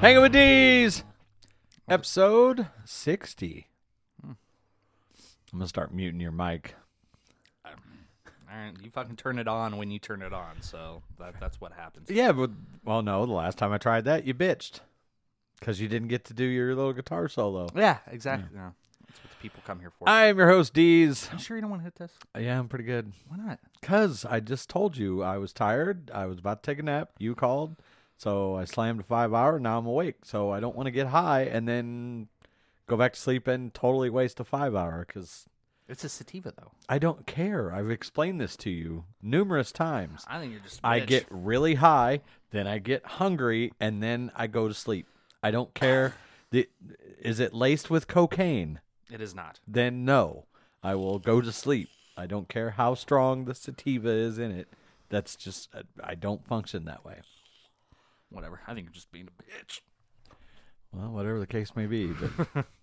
Hanging with D's, episode 60 gonna start muting your mic. All right, you fucking turn it on when you turn it on, so that, that's what happens. Yeah, but well, no. The last time I tried that, you bitched because you didn't get to do your little guitar solo. Yeah, exactly. Yeah. That's what the people come here for. I am your host, D's. you sure you don't want to hit this? Yeah, I'm pretty good. Why not? Cause I just told you I was tired. I was about to take a nap. You called, so I slammed a five hour. Now I'm awake, so I don't want to get high and then go back to sleep and totally waste a five hour. Cause It's a sativa, though. I don't care. I've explained this to you numerous times. I think you're just. I bitch. get really high, then I get hungry, and then I go to sleep. I don't care. The, is it laced with cocaine? It is not. Then no. I will go to sleep. I don't care how strong the sativa is in it. That's just, uh, I don't function that way. Whatever. I think you're just being a bitch. Well, whatever the case may be. But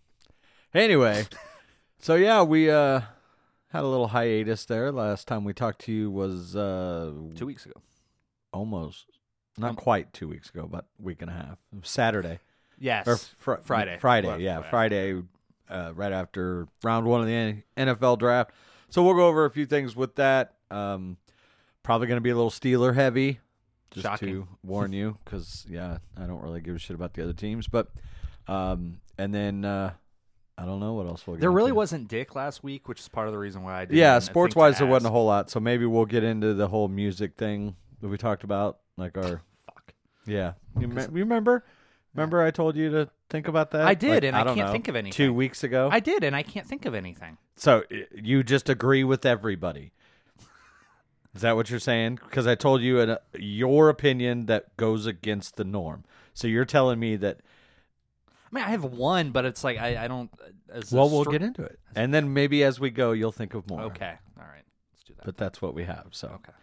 anyway, so yeah, we uh had a little hiatus there. Last time we talked to you was uh Two weeks ago. almost not Um, quite two weeks ago, but week and a half. Saturday Yes. or fr- Friday. Friday, Well, yeah, Friday. Friday, uh, right after round one of the NFL draft. So we'll go over a few things with that. Um, probably going to be a little Steeler heavy, just Shocking. to warn you, because yeah, I don't really give a shit about the other teams. But um, and then uh, I don't know what else we'll. Get There really into. wasn't Dick last week, which is part of the reason why I did. Yeah, sports wise, there wasn't a whole lot. So maybe we'll get into the whole music thing that we talked about, like our Fuck. yeah. You, me- you remember? Remember, I told you to think about that. I did, Like, and I don't can't know, think of anything. Two weeks ago. I did, and I can't think of anything. So you just agree with everybody. Is that what you're saying? Because I told you an, uh, your opinion that goes against the norm. So you're telling me that. I mean, I have one, but it's like I, I don't. As a Well, we'll str- get into it, and then maybe as we go, you'll think of more. Okay. All right. Let's do that. But that's what we have. So. okay.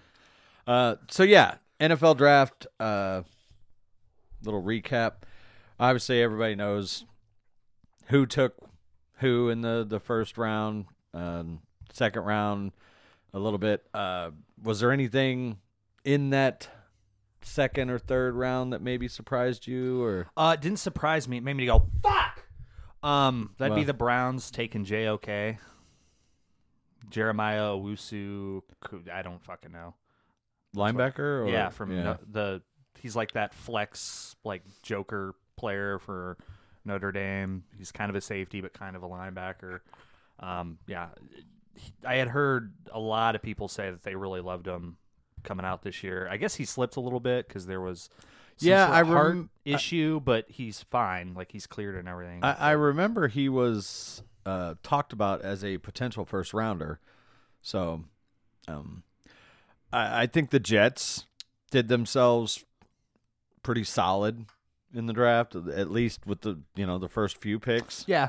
Uh, so yeah, NFL draft. Uh, little recap. Obviously, everybody knows who took who in the the first round, um, second round, a little bit. Uh, was there anything in that second or third round that maybe surprised you, or Uh, it didn't surprise me. It made me go fuck. Um, that'd be Well- the Browns taking JOK. Jeremiah Owusu. I don't fucking know. linebacker? Or, yeah, from No- the he's like that flex like Joker player for Notre Dame. He's kind of a safety, but kind of a linebacker. Um, yeah, I had heard a lot of people say that they really loved him coming out this year. I guess he slipped a little bit because there was some Yeah, sort I of heart rem- I- issue, but he's fine. Like he's cleared and everything. I, I remember he was uh, talked about as a potential first rounder. So, um, I, I think the Jets did themselves pretty solid in the draft, at least with the you know the first few picks. yeah,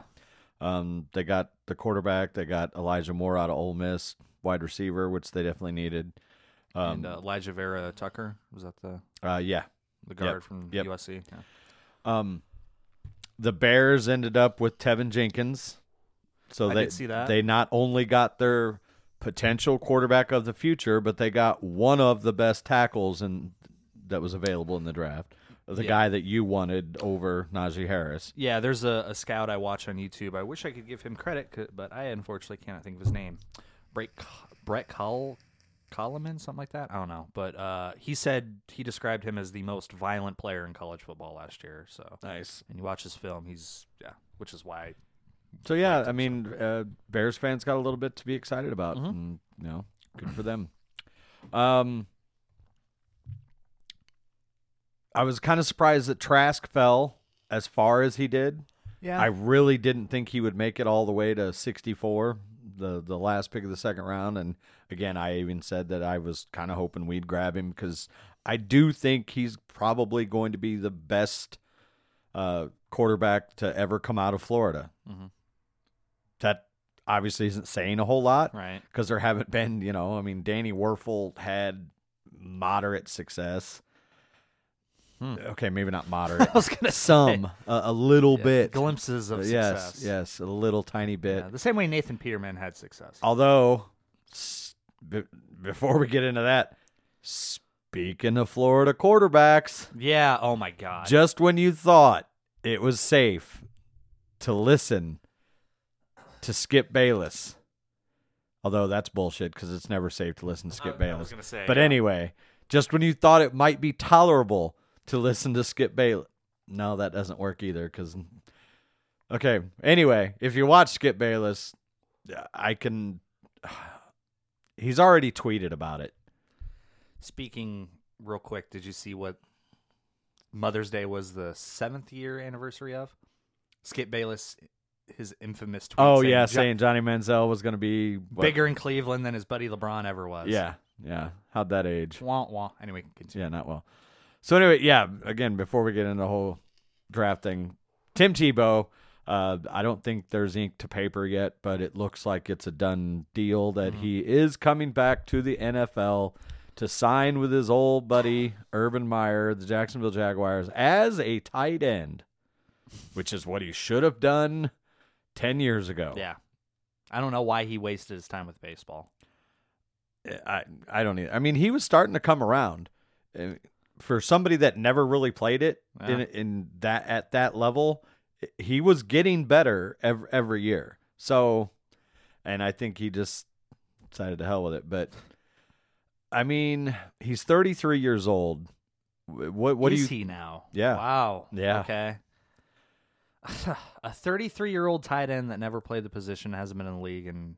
Um, they got the quarterback, they got Elijah Moore out of Ole Miss, wide receiver, which they definitely needed. Um, and uh, Alijah Vera Tucker was that the uh, yeah, the guard from yep. USC? Yeah. Um, the Bears ended up with Teven Jenkins, so I they see that. they not only got their potential quarterback of the future, but they got one of the best tackles and that was available in the draft. The Yeah. guy that you wanted over Najee Harris. Yeah, there's a, a scout I watch on YouTube. I wish I could give him credit, but I unfortunately cannot think of his name. Brett Brett Col Coleman, something like that. I don't know, but uh, he said he described him as the most violent player in college football last year. So, Nice. and you watch his film, he's yeah, which is why So yeah, I mean, uh, Bears fans got a little bit to be excited about, Mhm. and you know, good for them. Um, I was kind of surprised that Trask fell as far as he did. Yeah. I really didn't think he would make it all the way to 64, the the last pick of the second round. And again, I even said that I was kind of hoping we'd grab him because I do think he's probably going to be the best uh, quarterback to ever come out of Florida. Mhm. That obviously isn't saying a whole lot right. because there haven't been, you know, I mean, Danny Wuerffel had moderate success. Hmm. Okay, maybe not moderate. I was gonna some say, a, a little yeah, bit glimpses of success. Yes, yes, a little tiny bit. Yeah, the same way Nathan Peterman had success. Although, before we get into that, speaking of Florida quarterbacks, yeah. Oh my God. just when you thought it was safe to listen to Skip Bayless, although that's bullshit because it's never safe to listen to Skip I- I was Bayless. gonna say, but yeah. anyway, just when you thought it might be tolerable to listen to Skip Bayless, no, that doesn't work either. Because okay, anyway, if you watch Skip Bayless, I can. He's already tweeted about it. Speaking real quick, did you see what Mother's Day was the seventh year anniversary of? Skip Bayless, his infamous tweet. Oh saying, yeah, "Jo- saying Johnny Manziel was going to be what- bigger in Cleveland than his buddy LeBron ever was. Yeah, yeah. How'd that age? Wah, wah. Anyway, continue. Yeah, not well. So anyway, yeah. Again, before we get into the whole drafting, Tim Tebow. Uh, I don't think there's ink to paper yet, but it looks like it's a done deal that he is coming back to the NFL to sign with his old buddy Urban Meyer, the Jacksonville Jaguars, as a tight end, which is what he should have done ten years ago. Yeah. I don't know why he wasted his time with baseball. I I don't either. I mean, he was starting to come around. Uh, For somebody that never really played it in in that at that level, he was getting better every, every year. So, and I think he just decided to hell with it. But I mean, he's 33 years old. What what is do you? he now? Yeah. Wow. Yeah. Okay. a 33 year old tight end that never played the position hasn't been in the league in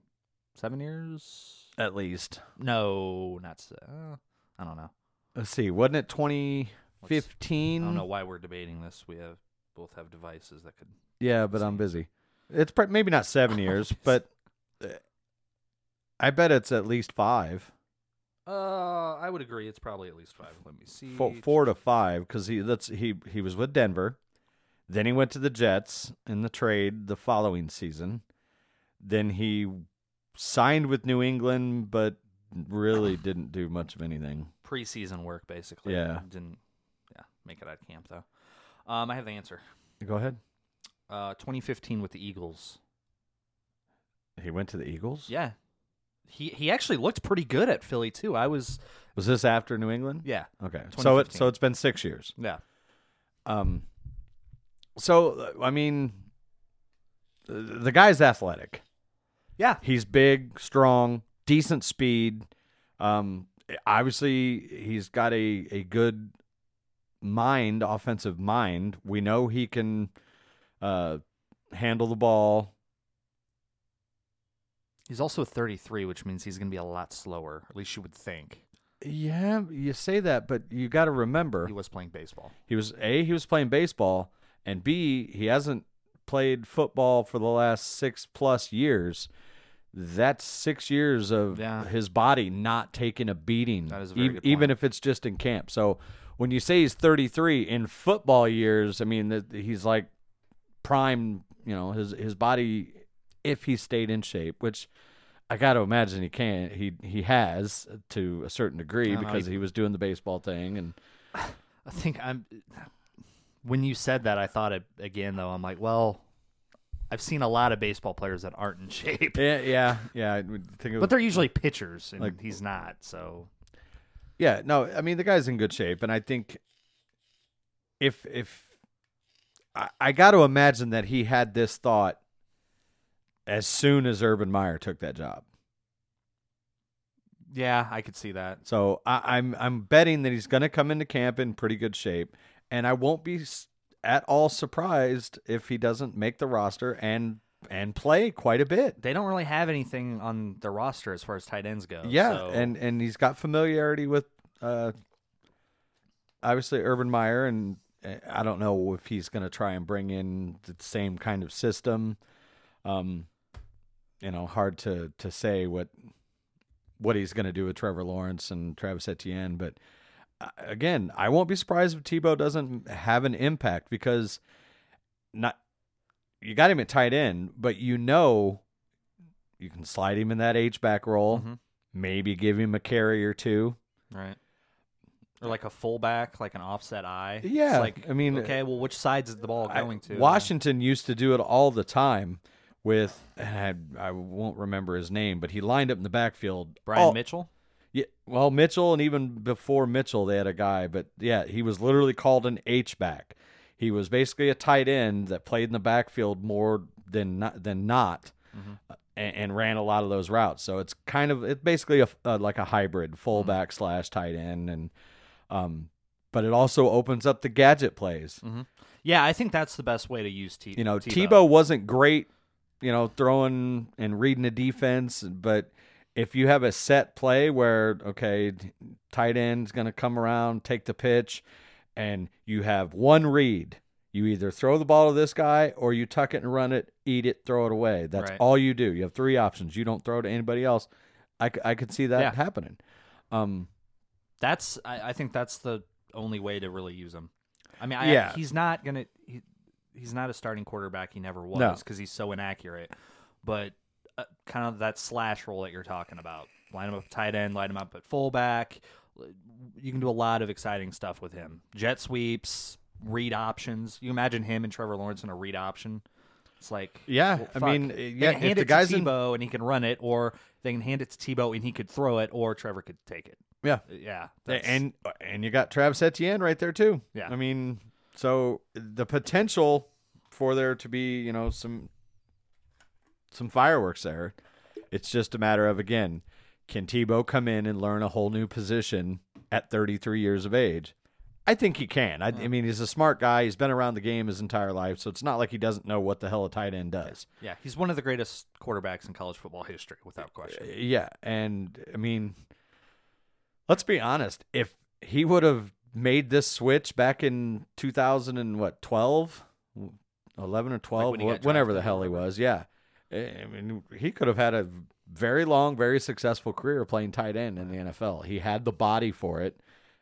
seven years. At least No, not. Uh, I don't know. let's see. Wasn't it Let's- 2015? I don't know why we're debating this. We have both have devices that could. Yeah, but I'm busy. It's pr- maybe not seven years, but uh, I bet it's at least five, Uh, I would agree. It's probably at least five. Let me see. four, four to five, because he that's he he was with Denver, then he went to the Jets in the trade the following season, then he signed with New England, but really didn't do much of anything. preseason work, basically. Yeah. Didn't. Yeah, make it out of camp though. Um, I have the answer. Go ahead. Uh, 2015 with the Eagles. He went to the Eagles. Yeah. He he actually looked pretty good at Philly too. I was Was this after New England? yeah Okay. So it so it's been six years. yeah. Um, so uh, I mean, the, the guy's athletic. Yeah. He's big, strong, decent speed. Um, obviously, he's got a a good mind, offensive mind. We know he can uh, handle the ball. He's also 33, which means he's going to be a lot slower. At least you would think. Yeah, you say that, but you got to remember He was playing baseball. He was A, he was playing baseball, and B, he hasn't played football for the last six plus years. That's six years of Yeah. his body not taking a beating, That is a very ev- good even if it's just in camp. So when you say he's 33 in football years, I mean that he's like prime. You know, his his body, if he stayed in shape, which I got to imagine he can. He he has to a certain degree don't know, because he- was doing the baseball thing and. I think I'm. When you said that, I thought it again. Though I'm like, well, I've seen a lot of baseball players that aren't in shape, Yeah, yeah, yeah. I think it was, but they're usually pitchers, and Like- he's not. So yeah, no. I mean, the guy's in good shape, and I think if if I, I got to imagine that he had this thought as soon as Urban Meyer took that job. yeah, I could see that. So I, I'm I'm betting that he's going to come into camp in pretty good shape, and I won't be at all surprised if he doesn't make the roster and and play quite a bit. They don't really have anything on the roster as far as tight ends go. Yeah, so- and and he's got familiarity with uh, obviously Urban Meyer, and uh, I don't know if he's going to try and bring in the same kind of system. Um, you know, hard to to say what what he's going to do with Trevor Lawrence and Travis Etienne, but uh, again, I won't be surprised if Tebow doesn't have an impact because not you got him at tight end, but you know you can slide him in that H back role, Mhm. maybe give him a carry or two. right. Or like a fullback, like an offset eye. It's Yeah, like I mean, okay, well, which side's is the ball I- going to? Washington used to do it all the time with and I, I won't remember his name, but he lined up in the backfield. Brian all- Mitchell. Yeah, well, Mitchell, and even before Mitchell, they had a guy, but yeah, he was literally called an H back. He was basically a tight end that played in the backfield more than not, than not, uh, and, and ran a lot of those routes. So it's kind of it's basically a uh, like a hybrid fullback slash tight end, and um, but it also opens up the gadget plays. Yeah, I think that's the best way to use T. You know, Tebow. Tebow wasn't great, you know, throwing and reading the defense, but if you have a set play where okay, tight end's going to come around, take the pitch, and you have one read, you either throw the ball to this guy or you tuck it and run it, eat it, throw it away. That's Right. all you do. You have three options. You don't throw to anybody else. I, I could see that Yeah. happening. Um, That's I, I think that's the only way to really use him. I mean, I, Yeah. he's not gonna he, he's not a starting quarterback. He never was No. because he's so inaccurate. But uh, kind of that slash role that you're talking about, line him up tight end, line him up at fullback. You can do a lot of exciting stuff with him. Jet sweeps, read options. You imagine him and Trevor Lawrence in a read option. It's like Yeah, well, I mean, yeah, if the guy's to in- Tebow and he can run it, or they can hand it to Tebow and he could throw it, or Trevor could take it. yeah, uh, Yeah, that's- and and you got Travis Etienne right there too. Yeah. I mean, so the potential for there to be, you know, some some fireworks there. It's just a matter of again, can Tebow come in and learn a whole new position at 33 years of age? I think he can. I, I mean, he's a smart guy. He's been around the game his entire life, so it's not like he doesn't know what the hell a tight end does. Yeah, he's one of the greatest quarterbacks in college football history, without question. Uh, yeah, and I mean, let's be honest. If he would have made this switch back in 2000 and what 12, 11 or 12, when he got wh- whenever the hell he was, yeah. I mean, he could have had a very long, very successful career playing tight end in the NFL. He had the body for it.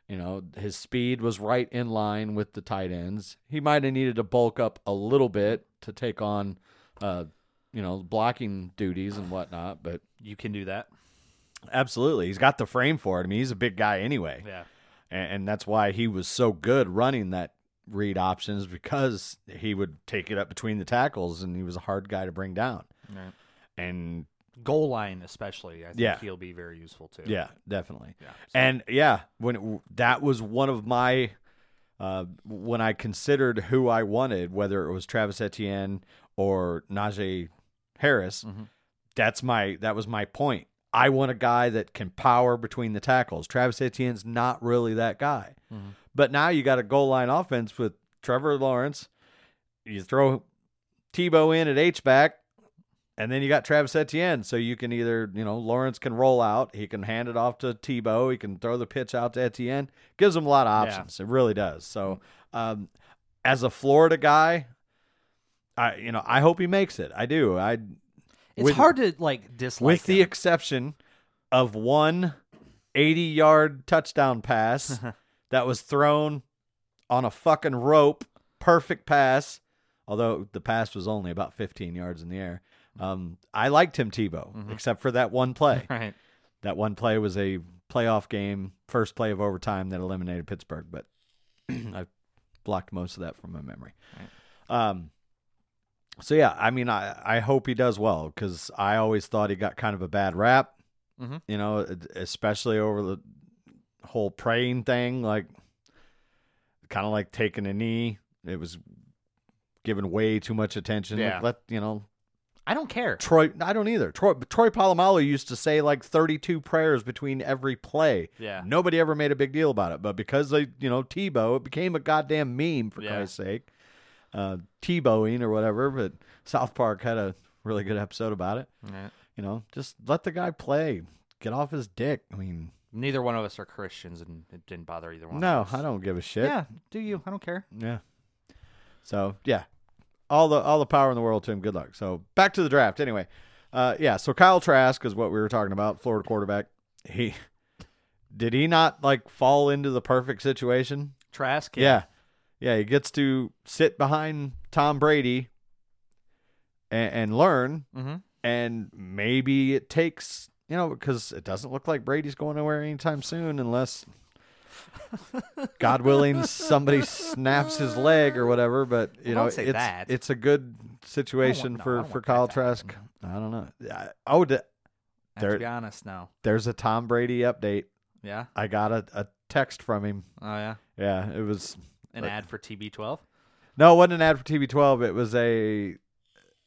You know, his speed was right in line with the tight ends. He might have needed to bulk up a little bit to take on, uh, you know, blocking duties and whatnot, but You can do that. Absolutely. He's got the frame for it. I mean, he's a big guy anyway. Yeah. And, and that's why he was so good running that read options because he would take it up between the tackles and he was a hard guy to bring down. Right. And Goal line, especially, I think Yeah. he'll be very useful too. yeah, definitely. Yeah. And yeah, when it, that was one of my uh, when I considered who I wanted, whether it was Travis Etienne or Najee Harris, Mhm. that's my that was my point. I want a guy that can power between the tackles. Travis Etienne's not really that guy. Mhm. But now you got a goal line offense with Trevor Lawrence. You throw Tebow in at H back, and then you got Travis Etienne. So you can either, you know, Lawrence can roll out, he can hand it off to Tebow, he can throw the pitch out to Etienne. Gives him a lot of Yeah. options. It really does. So um, as a Florida guy, I you know, I hope he makes it. I do. I It's with- hard to like dislike with the exception of one 80 yard touchdown pass that was thrown on a fucking rope. Perfect pass. Although the pass was only about 15 yards in the air. Um, I liked Tim Tebow, except for that one play. right. that one play was a playoff game, first play of overtime that eliminated Pittsburgh, but I blocked most of that from my memory. Um, so yeah, I mean, I I hope he does well because I always thought he got kind of a bad rap, Mhm. you know, especially over the whole praying thing, like kind of like taking a knee. It was given way too much attention. Yeah. Let you know I don't care. Troy, I don't either. Troy, Troy Polamalu used to say like 32 prayers between every play. Yeah. Nobody ever made a big deal about it, but because they, you know, Tebow, it became a goddamn meme for Yeah. Christ's sake. Uh, Tebowing or whatever, but South Park had a really good episode about it. Yeah. You know, just let the guy play. Get off his dick. I mean, Neither one of us are Christians, and it didn't bother either one. no, of us. I don't give a shit. Yeah, do you? I don't care. Yeah. So yeah, all the all the power in the world to him. Good luck. So back to the draft. Anyway, uh, yeah. So Kyle Trask is what we were talking about. Florida quarterback. He did he not like fall into the perfect situation? Trask. Yeah. Yeah, he gets to sit behind Tom Brady and, and learn, Mm-hmm. and maybe it takes you know because it doesn't look like Brady's going anywhere anytime soon unless. God willing, somebody snaps his leg or whatever. But you Well, know, don't say it's that. it's a good situation no, I for don't for Kyle Trask. I don't know. I, oh, There- to be honest now. there's a Tom Brady update. Yeah. I got a, a text from him. Oh yeah. Yeah, it was An But- ad for TB12. No, it wasn't an ad for TB12. It was a,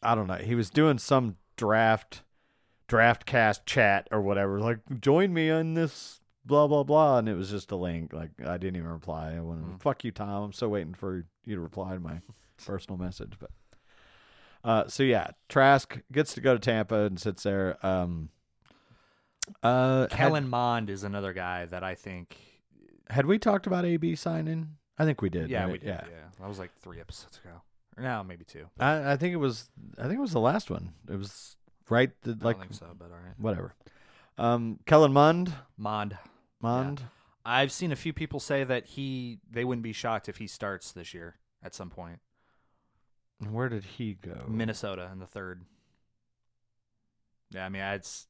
I don't know. He was doing some draft, draft cast chat or whatever. Like, join me on this blah blah blah, and it was just a link. Like, I didn't even reply. I went, Mm. "Fuck you, Tom." I'm still waiting for you to reply to my personal message. But, uh, so yeah, Trask gets to go to Tampa and sits there. Um, uh, had- Kellen Mond is another guy that I think. had, we talked about AB signing? I think we did. yeah, right? we did. Yeah. that was like three episodes ago. Or no, maybe two. I, I think it was. I think it was the last one. It was right. The, I like don't think so, but all right. whatever. Um, Kellen Mund, Mond. Mond. I've seen a few people say that he they wouldn't be shocked if he starts this year at some point. Where did he go? Minnesota in the third. Yeah, I mean, it's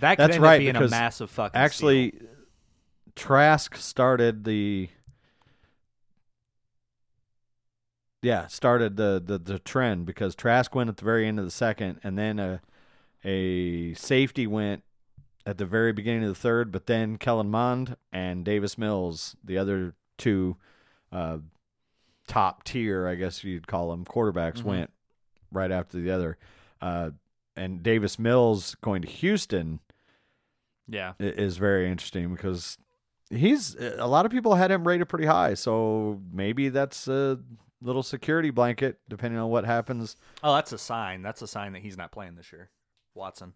that could That's end right, up being a massive fucking Actually, steal. Trask started the. Yeah, started the, the the trend because Trask went at the very end of the second, and then a a safety went at the very beginning of the third, but then Kellen Mond and Davis Mills, the other two uh, top tier, I guess you'd call them, quarterbacks, Mhm. went right after the other. Uh, and Davis Mills going to Houston yeah, is very interesting because he's a lot of people had him rated pretty high, so maybe that's a little security blanket depending on what happens. oh, that's a sign. That's a sign that he's not playing this year. Watson.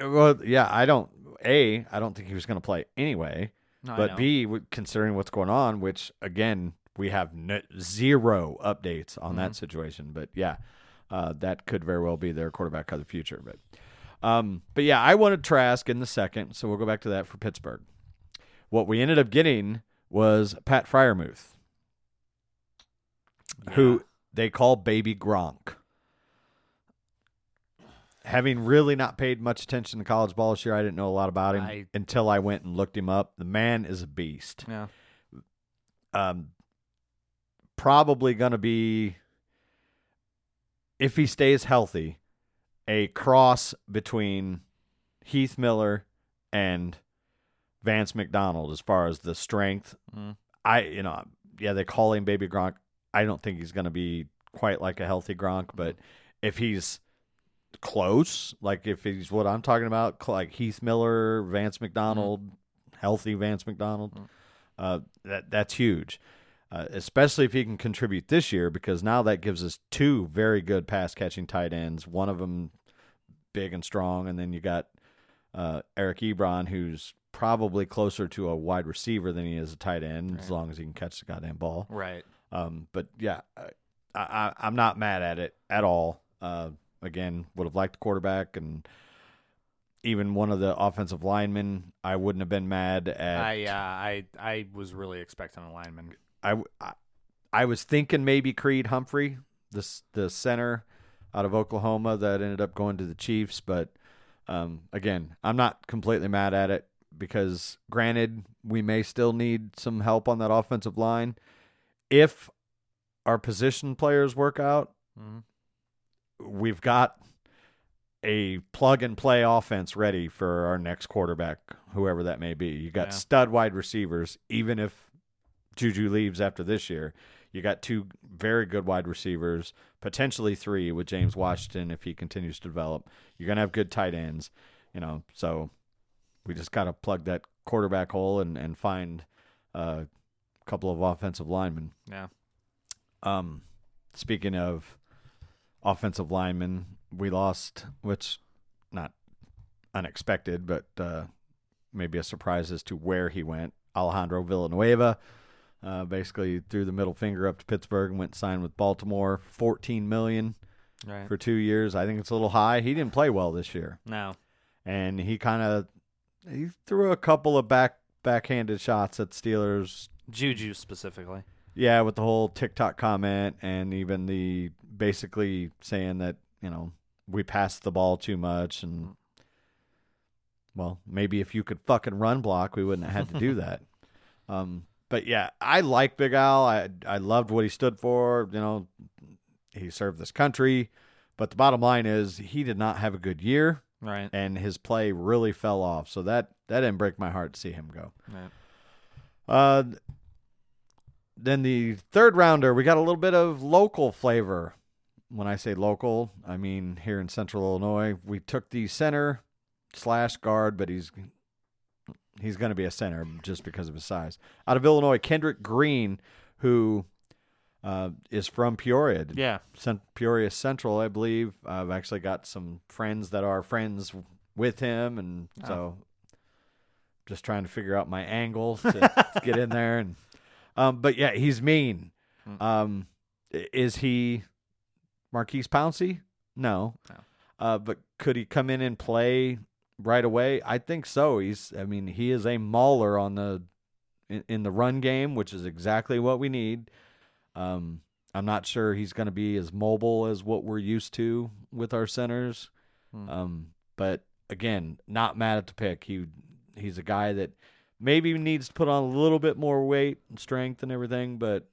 Well, yeah, I don't. A, I don't think he was going to play anyway. No, but B, considering what's going on, which again we have n- zero updates on that Mhm. situation. But yeah, uh, that could very well be their quarterback of the future. But um, but yeah, I wanted Trask in the second, so we'll go back to that for Pittsburgh. What we ended up getting was Pat Freiermuth, who they call Baby Gronk. Having really not paid much attention to college ball this year, I didn't know a lot about him I- until I went and looked him up. The man is a beast. yeah, Um, probably going to be, if he stays healthy, a cross between Heath Miller and Vance McDonald as far as the strength. Mm. I, you know, yeah, they call him Baby Gronk. I don't think he's going to be quite like a healthy Gronk, but if he's close, like if he's what I'm talking about, like Heath Miller, Vance McDonald, healthy Vance McDonald, Mm. uh, that that's huge. Uh, especially if he can contribute this year, because now that gives us two very good pass catching tight ends. One of them big and strong, and then you got uh, Eric Ebron, who's probably closer to a wide receiver than he is a tight end, as long as he can catch the goddamn ball. right. Um, but yeah, I, I, I'm not mad at it at all. Uh, again, would have liked the quarterback and even one of the offensive linemen. I wouldn't have been mad at. I uh, I I was really expecting a lineman. I, I, I was thinking maybe Creed Humphrey, the the center out of Oklahoma that ended up going to the Chiefs. But um, again, I'm not completely mad at it because, granted, we may still need some help on that offensive line if our position players work out. Mhm. We've got a plug and play offense ready for our next quarterback, whoever that may be. You got Yeah. stud wide receivers, even if Juju leaves after this year. You got two very good wide receivers, potentially three with James Washington if he continues to develop. You're gonna have good tight ends, you know. So we just gotta plug that quarterback hole and and find a couple of offensive linemen. Yeah. Um, speaking of offensive linemen. We lost, which not unexpected, but uh, maybe a surprise as to where he went. Alejandro Villanueva uh, basically threw the middle finger up to Pittsburgh and went signed with Baltimore, fourteen million Right. for two years. I think it's a little high. He didn't play well this year, no. and he kind of he threw a couple of back backhanded shots at Steelers Juju specifically. yeah, with the whole TikTok comment and even the basically saying that, you know, we passed the ball too much and well, maybe if you could fucking run block, we wouldn't have had to do that. Um but yeah, I like Big Al. I I loved what he stood for, you know, he served this country, but the bottom line is he did not have a good year Right. and his play really fell off. So that that didn't break my heart to see him go. Right. Uh, then the third rounder, we got a little bit of local flavor. When I say local, I mean here in Central Illinois. We took the center slash guard, but he's he's going to be a center just because of his size. Out of Illinois, Kendrick Green, who uh, is from Peoria. Yeah. Cent- Peoria Central, I believe. I've actually got some friends that are friends with him, and Oh. so just trying to figure out my angle to get in there. And um, but yeah, he's mean. Mm. Um, is he Maurkice Pouncey? No. No. Uh, but could he come in and play right away? I think so. He's. I mean, he is a mauler on the in, in the run game, which is exactly what we need. Um, I'm not sure he's going to be as mobile as what we're used to with our centers. Hmm. Um, but again, not mad at the pick. He he's a guy that maybe needs to put on a little bit more weight and strength and everything, but.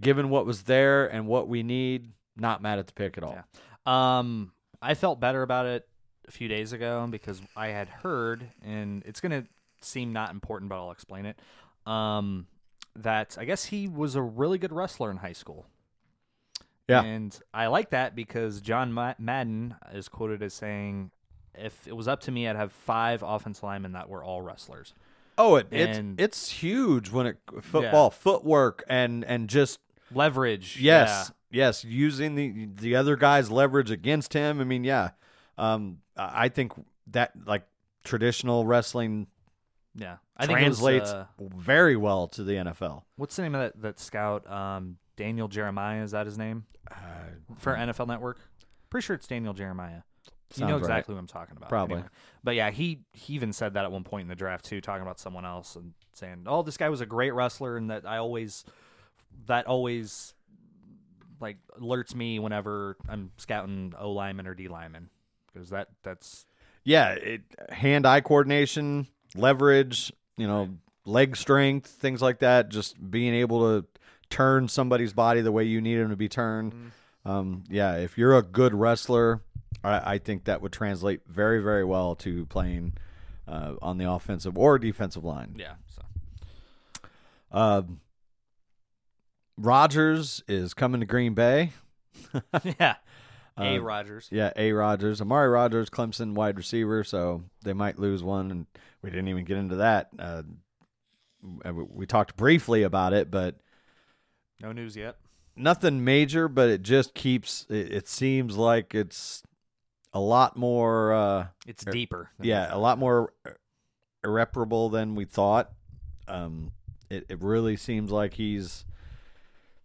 Given what was there and what we need, not mad at the pick at all. Yeah. Um, I felt better about it a few days ago because I had heard, and it's gonna seem not important, but I'll explain it. Um, that I guess he was a really good wrestler in high school. Yeah. and I like that because John Madden is quoted as saying, "If it was up to me, I'd have five offensive linemen that were all wrestlers." Oh, it, it's And- it's huge when it football footwork and and just Leverage, Yes, yes, using the the other guy's leverage against him. I mean, yeah, um, I think that like traditional wrestling yeah, yeah. I think was, translates uh, very well to the NFL. what's the name of that, that scout? Um, Daniel Jeremiah is that his name for NFL Network? Pretty sure it's Daniel Jeremiah. You know Sounds right. exactly who I'm talking about. Probably. Anyway. But yeah, he he even said that at one point in the draft too, talking about someone else and saying, "Oh, this guy was a great wrestler, and that I always that always like alerts me whenever I'm scouting O lineman or D lineman because that that's Yeah, it, hand-eye coordination, leverage, you know, leg strength, things like that. Just being able to turn somebody's body the way you need them to be turned. Um, yeah, if you're a good wrestler, I, I think that would translate very, very well to playing uh, on the offensive or defensive line. yeah. So Uh, Rodgers is coming to Green Bay. yeah, A Uh, Rodgers. Yeah, A. Rodgers, Amari Rodgers, Clemson wide receiver, so they might lose one, and we didn't even get into that. Uh, we- talked briefly about it, but No news yet. nothing major. But it just keeps. It, it seems like it's a lot more. Uh, It's Er, deeper. yeah, a lot more irreparable than we thought. Um, it, it really seems like he's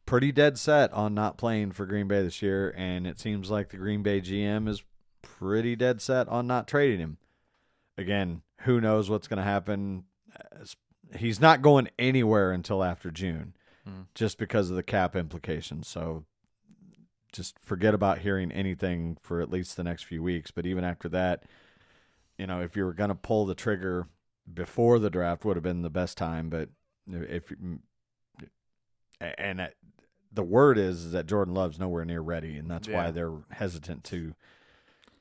pretty dead set on not playing for Green Bay this year, and it seems like the Green Bay GM is pretty dead set on not trading him. Again, who knows what's going to happen? He's not going anywhere until after June, Hmm. just because of the cap implications. So just forget about hearing anything for at least the next few weeks. But even after that, you know, if you were going to pull the trigger before the draft, would have been the best time. But if and it- the word is, is that Jordan Love's nowhere near ready, and that's why they're hesitant to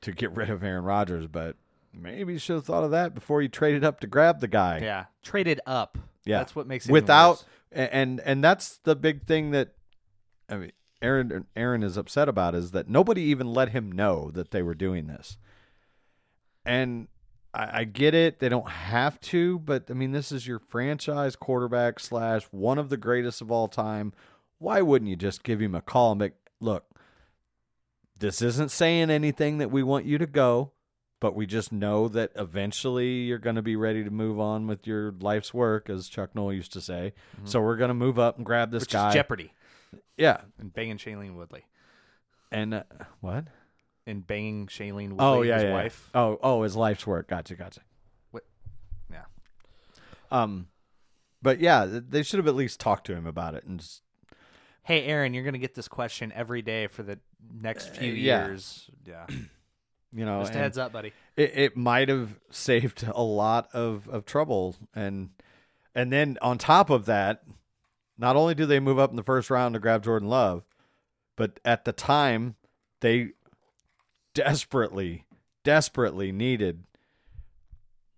to get rid of Aaron Rodgers. But maybe you should have thought of that before you traded up to grab the guy. Yeah, traded up. Yeah. that's what makes it without and and that's the big thing that I mean Aaron Aaron is upset about is that nobody even let him know that they were doing this. And I, I get it; they don't have to, but I mean, this is your franchise quarterback slash one of the greatest of all time. Why wouldn't you just give him a call and be, look? this isn't saying anything that we want you to go, but we just know that eventually you're going to be ready to move on with your life's work, as Chuck Noll used to say. So we're going to move up and grab this Which guy. Jeopardy Yeah. and banging Shailene Woodley And uh, what? and banging Shailene Woodley, Oh yeah, his yeah. wife. Oh, oh, his life's work. Gotcha, gotcha. What? Yeah. Um, but yeah, they should have at least talked to him about it and just Hey, Aaron, you're gonna get this question every day for the next few Uh, yeah. years. Yeah. you know, Just a heads up, buddy. it, it might have saved a lot of of trouble and and then on top of that, not only do they move up in the first round to grab Jordan Love, but at the time they desperately, desperately needed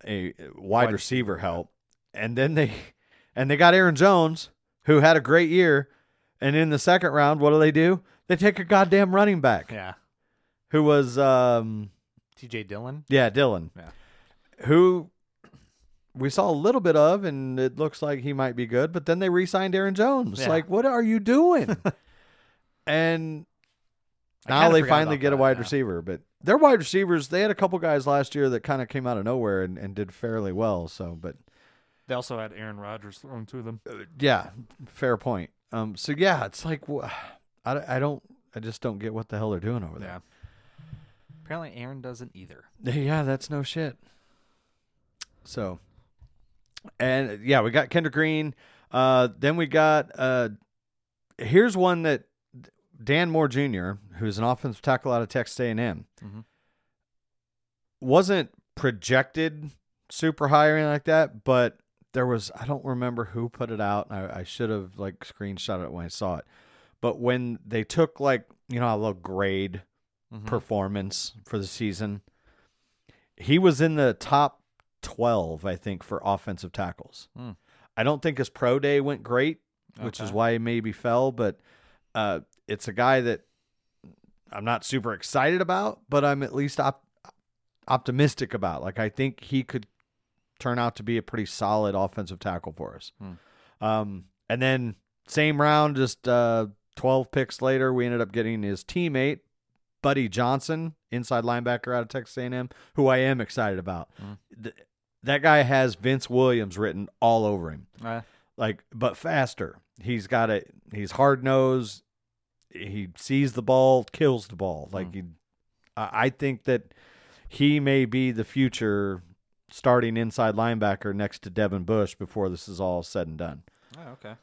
a wide, receiver, help, and then they and they got Aaron Jones, who had a great year, and in the second round, what do they do? They take a goddamn running back Yeah. who was um T.J. Dillon. yeah Dylan, Yeah. who we saw a little bit of, and it looks like he might be good. But then they re-signed Aaron Jones. Yeah. Like, what are you doing? and I now kinda they forgot finally about get a that, wide yeah. receiver, but their wide receivers, they had a couple guys last year that kind of came out of nowhere and, and did fairly well. So, but They also had Aaron Rodgers thrown to them. uh, yeah, fair point. Um, so yeah, it's like I, I don't, I just don't get what the hell they're doing over Yeah. there. Apparently, Aaron doesn't either. Yeah, that's no shit. So, and yeah, we got Kendrick Green. Uh, then we got uh, here's one that Dan Moore Jr., who's an offensive tackle out of Texas A&M, Mhm. wasn't projected super high or anything like that, but there was I don't remember who put it out. I, I should have like screenshot it when I saw it. But when they took like you know a little grade Mhm. performance for the season. He was in the top 12, I think, for offensive tackles. Hmm. I don't think his pro day went great, which is why he maybe fell, but uh, it's a guy that I'm not super excited about, but I'm at least op- optimistic about. Like, I think he could turn out to be a pretty solid offensive tackle for us. Hmm. Um, and then, same round, just uh, 12 picks later, we ended up getting his teammate, Buddy Johnson, inside linebacker out of Texas A&M, who I am excited about. Hmm. Th- that guy has Vince Williams written all over him, Uh, like but faster. He's got a he's hard nosed. He sees the ball, kills the ball. Like he, I I think that he may be the future starting inside linebacker next to Devin Bush before this is all said and done. oh, okay.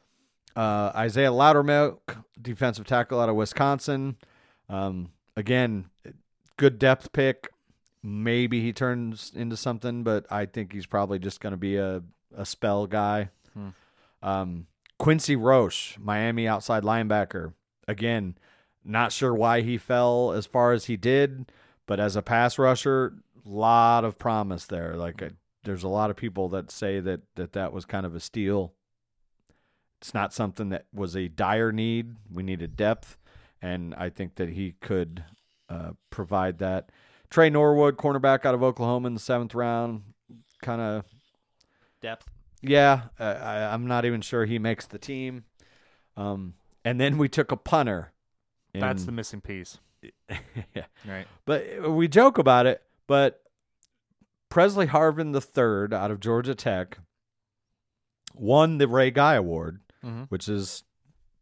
Uh, Isaiah Loudermilk, defensive tackle out of Wisconsin. Um, again, good depth pick. Maybe he turns into something, but I think he's probably just going to be a, a spell guy. Hmm. Um, Quincy Roche, Miami outside linebacker. Again, not sure why he fell as far as he did, but as a pass rusher, lot of promise there. Like, there's a lot of people that say that that, that was kind of a steal it's not something that was a dire need. We needed depth, and I think that he could uh, provide that. Tre Norwood, cornerback out of Oklahoma in the seventh round, kind of Depth. yeah. Uh, I, I'm not even sure he makes the team. Um, and then we took a punter. That's the missing piece. yeah. Right. But we joke about it, but Pressley Harvin III out of Georgia Tech won the Ray Guy Award, Mhm. which is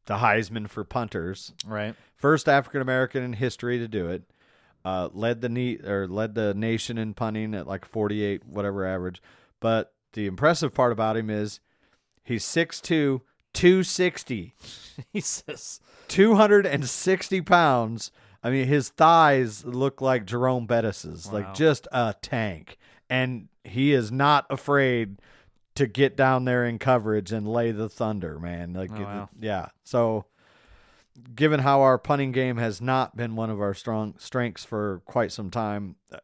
the Heisman for punters. Right. First African American in history to do it. Uh, led the ne- or led the nation in punting at like 48 whatever average. But the impressive part about him is he's 6'2", 260. Jesus. 260 pounds. I mean, his thighs look like Jerome Bettis's, Wow. like just a tank. And he is not afraid to get down there in coverage and lay the thunder, man. Like, Oh, wow. yeah. So, given how our punting game has not been one of our strong strengths for quite some time, uh,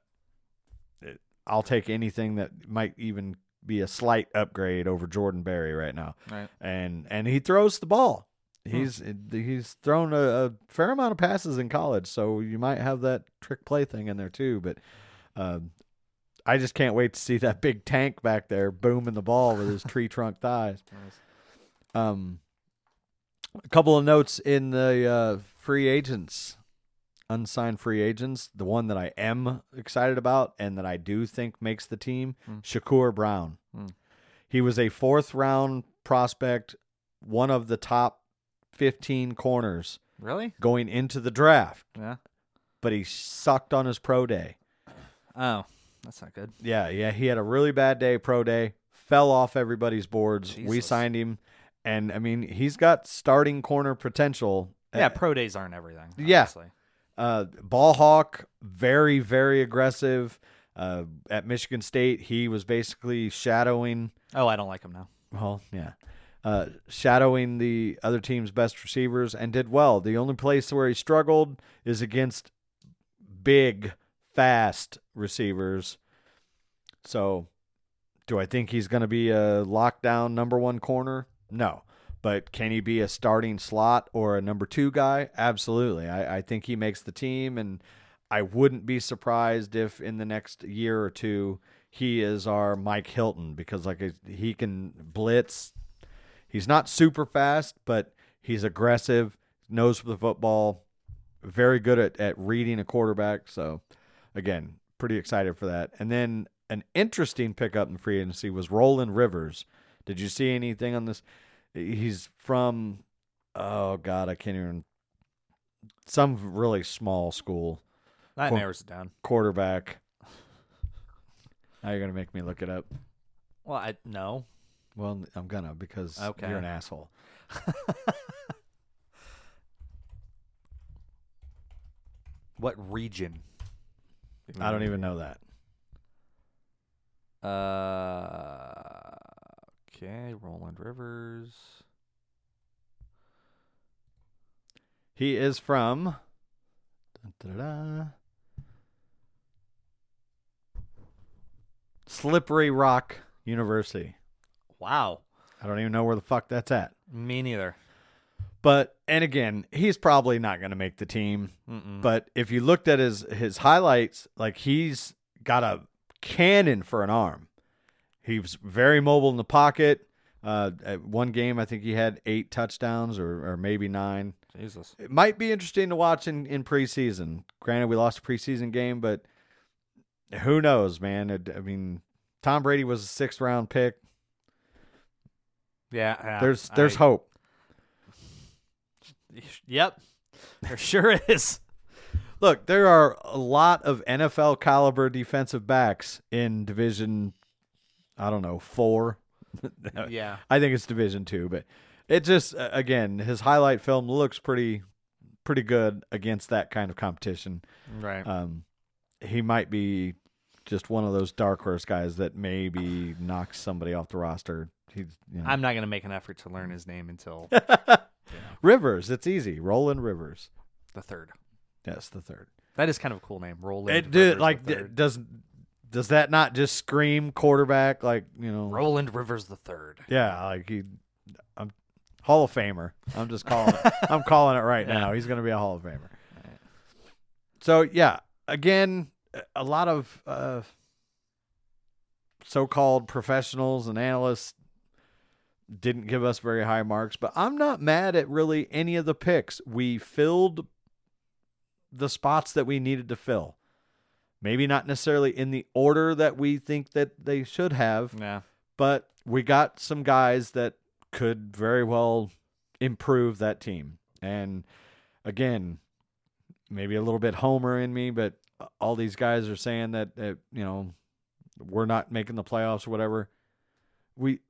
it- I'll take anything that might even be a slight upgrade over Jordan Berry right now Right. and and he throws the ball. Hmm. He's he's thrown a, a fair amount of passes in college, so you might have that trick play thing in there too. But um, I just can't wait to see that big tank back there booming the ball with his tree trunk thighs. Um, a couple of notes in the uh, free agents unsigned free agents, the one that I am excited about and that I do think makes the team, Shakur Brown. Hmm. He was a fourth round prospect, one of the top 15 corners Really? going into the draft, Yeah. but he sucked on his pro day. Oh, that's not good. Yeah, yeah, he had a really bad day pro day, fell off everybody's boards. We signed him and I mean, he's got starting corner potential. Yeah, Uh, pro days aren't everything. Yeah. Obviously. uh, ball hawk, very, very aggressive. Uh, at Michigan State, he was basically shadowing. Oh, I don't like him now. Well, yeah, uh, shadowing the other team's best receivers and did well. The only place where he struggled is against big, fast receivers. So, do I think he's going to be a lockdown number one corner? No. But can he be a starting slot or a number two guy? Absolutely. I, I think he makes the team, and I wouldn't be surprised if in the next year or two he is our Mike Hilton because like he can blitz. He's not super fast, but he's aggressive, knows for the football, very good at, at reading a quarterback. So again, pretty excited for that. And then an interesting pickup in free agency was Roland Rivers. Did you see anything on this? He's from oh god, I can't even some really small school That narrows it down. quarterback. Now you're gonna make me look it up. Well, I no. Well, I'm gonna because Okay. you're an asshole. What region? I don't even know that. Uh, okay, Roland Rivers. He is from. Slippery Rock University. Wow. I don't even know where the fuck that's at. Me neither. But and again, he's probably not going to make the team. Mm-mm. But if you looked at his his highlights, like he's got a cannon for an arm. He was very mobile in the pocket. Uh, at one game, I think he had eight touchdowns or, or maybe nine. Jesus. It might be interesting to watch in, in preseason. Granted, we lost a preseason game, but who knows, man? It, I mean, Tom Brady was a sixth round pick. Yeah. yeah, There's there's I- hope. Yep. There sure is. Look, there are a lot of NFL caliber defensive backs in Division, I don't know, four. Yeah. I think it's Division two, but it just again his highlight film looks pretty pretty good against that kind of competition. Right. Um, he might be just one of those dark horse guys that maybe knocks somebody off the roster. He's you know. I'm not gonna make an effort to learn his name until Rivers. It's easy. Roland Rivers. the third. Yes, the third. That is kind of a cool name. Roland. It did Rivers like does does that not just scream quarterback? Like you know, Roland Rivers the third. yeah, like he, I'm Hall of Famer. I'm just calling it. I'm calling it right Yeah. now. He's going to be a Hall of Famer. So yeah, again, a lot of uh, so-called professionals and analysts didn't give us very high marks, but I'm not mad at really any of the picks. We filled the spots that we needed to fill. Maybe not necessarily in the order that we think that they should have, Yeah. but we got some guys that could very well improve that team. And again, maybe a little bit homer in me, but all these guys are saying that, that you know we're not making the playoffs or whatever. We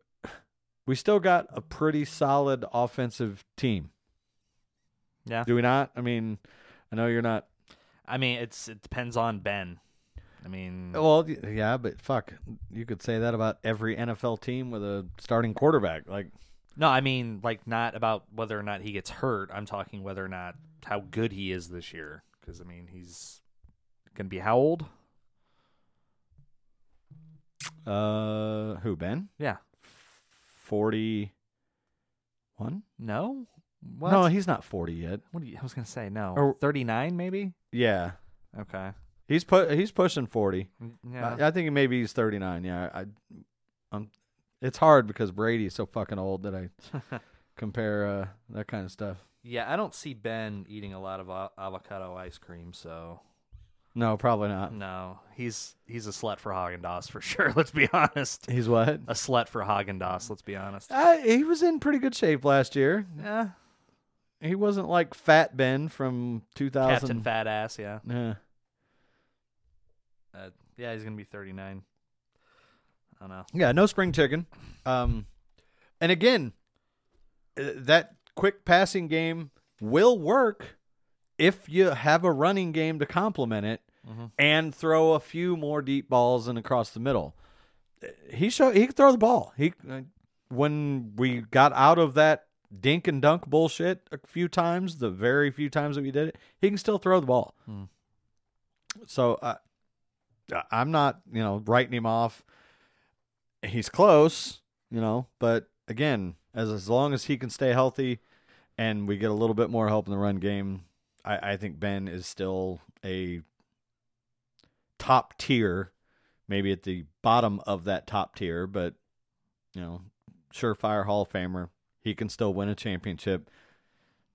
we still got a pretty solid offensive team, Yeah. do we not? I mean, I know you're not. I mean, it's it depends on Ben. I mean, Well, yeah, but fuck, you could say that about every NFL team with a starting quarterback. Like, no, I mean like not about whether or not he gets hurt. I'm talking whether or not how good he is this year. Because I mean, he's gonna be how old? uh, who Ben? Yeah. Forty-one? No. What? No, he's not forty yet. What do you, I was gonna say no. Or- Thirty nine maybe. Yeah, Okay. he's put he's pushing forty. Yeah. I, I think maybe he's thirty-nine. Yeah, I, I'm. It's hard because Brady's so fucking old that I compare uh, that kind of stuff. Yeah, I don't see Ben eating a lot of a- avocado ice cream, so No, probably not. no, he's he's a slut for Haagen Dazs for sure. Let's be honest. He's what? A slut for Haagen Dazs. Let's be honest. Uh, he was in pretty good shape last year. Yeah, He wasn't like Fat Ben from 2000. Captain Fat Ass. Yeah, Yeah. uh, yeah, he's gonna be thirty nine. I don't know. Yeah, no spring chicken. Um, and again, uh, that quick passing game will work if you have a running game to complement it Mhm. and throw a few more deep balls and across the middle. He show he can throw the ball. He when we got out of that dink and dunk bullshit a few times, the very few times that we did it, he can still throw the ball. Hmm. So uh, I'm not, you know, writing him off he's close, you know, but again, as as long as he can stay healthy and we get a little bit more help in the run game, I, I think Ben is still a top tier, maybe at the bottom of that top tier, but you know, surefire Hall of Famer. He can still win a championship.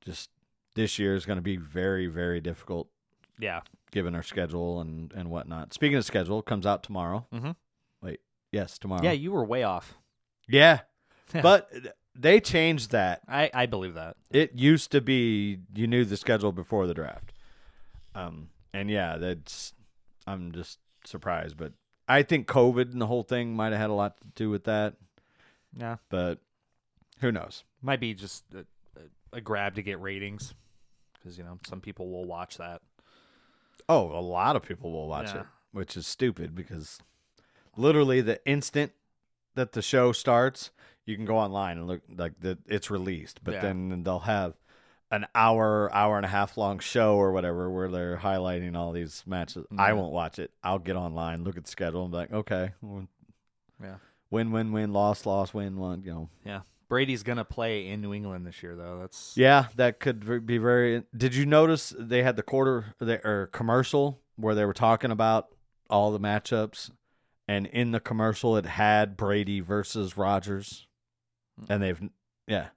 Just this year is going to be very, very difficult Yeah, given our schedule and and whatnot. Speaking of schedule, it comes out tomorrow. Mm-hmm. Wait, yes, tomorrow. yeah, you were way off. Yeah. but they changed that. I I believe that. It used to be you knew the schedule before the draft. Um and yeah, that's I'm just surprised, but I think COVID and the whole thing might have had a lot to do with that, Yeah, but who knows? might be just a, a, grab to get ratings because you know some people will watch that. Oh, a lot of people will watch Yeah. it, which is stupid because literally the instant that the show starts, you can go online and look like that it's released, but Yeah. then they'll have an hour, hour and a half long show or whatever where they're highlighting all these matches. I won't watch it. I'll get online, look at the schedule, and be like, okay, Yeah. win, win, win, loss, loss, win, one. You know, Yeah, Brady's gonna play in New England this year though. That's yeah, that could be very. Did you notice they had the quarter the, or commercial where they were talking about all the matchups, and in the commercial it had Brady versus Rodgers, and they've yeah,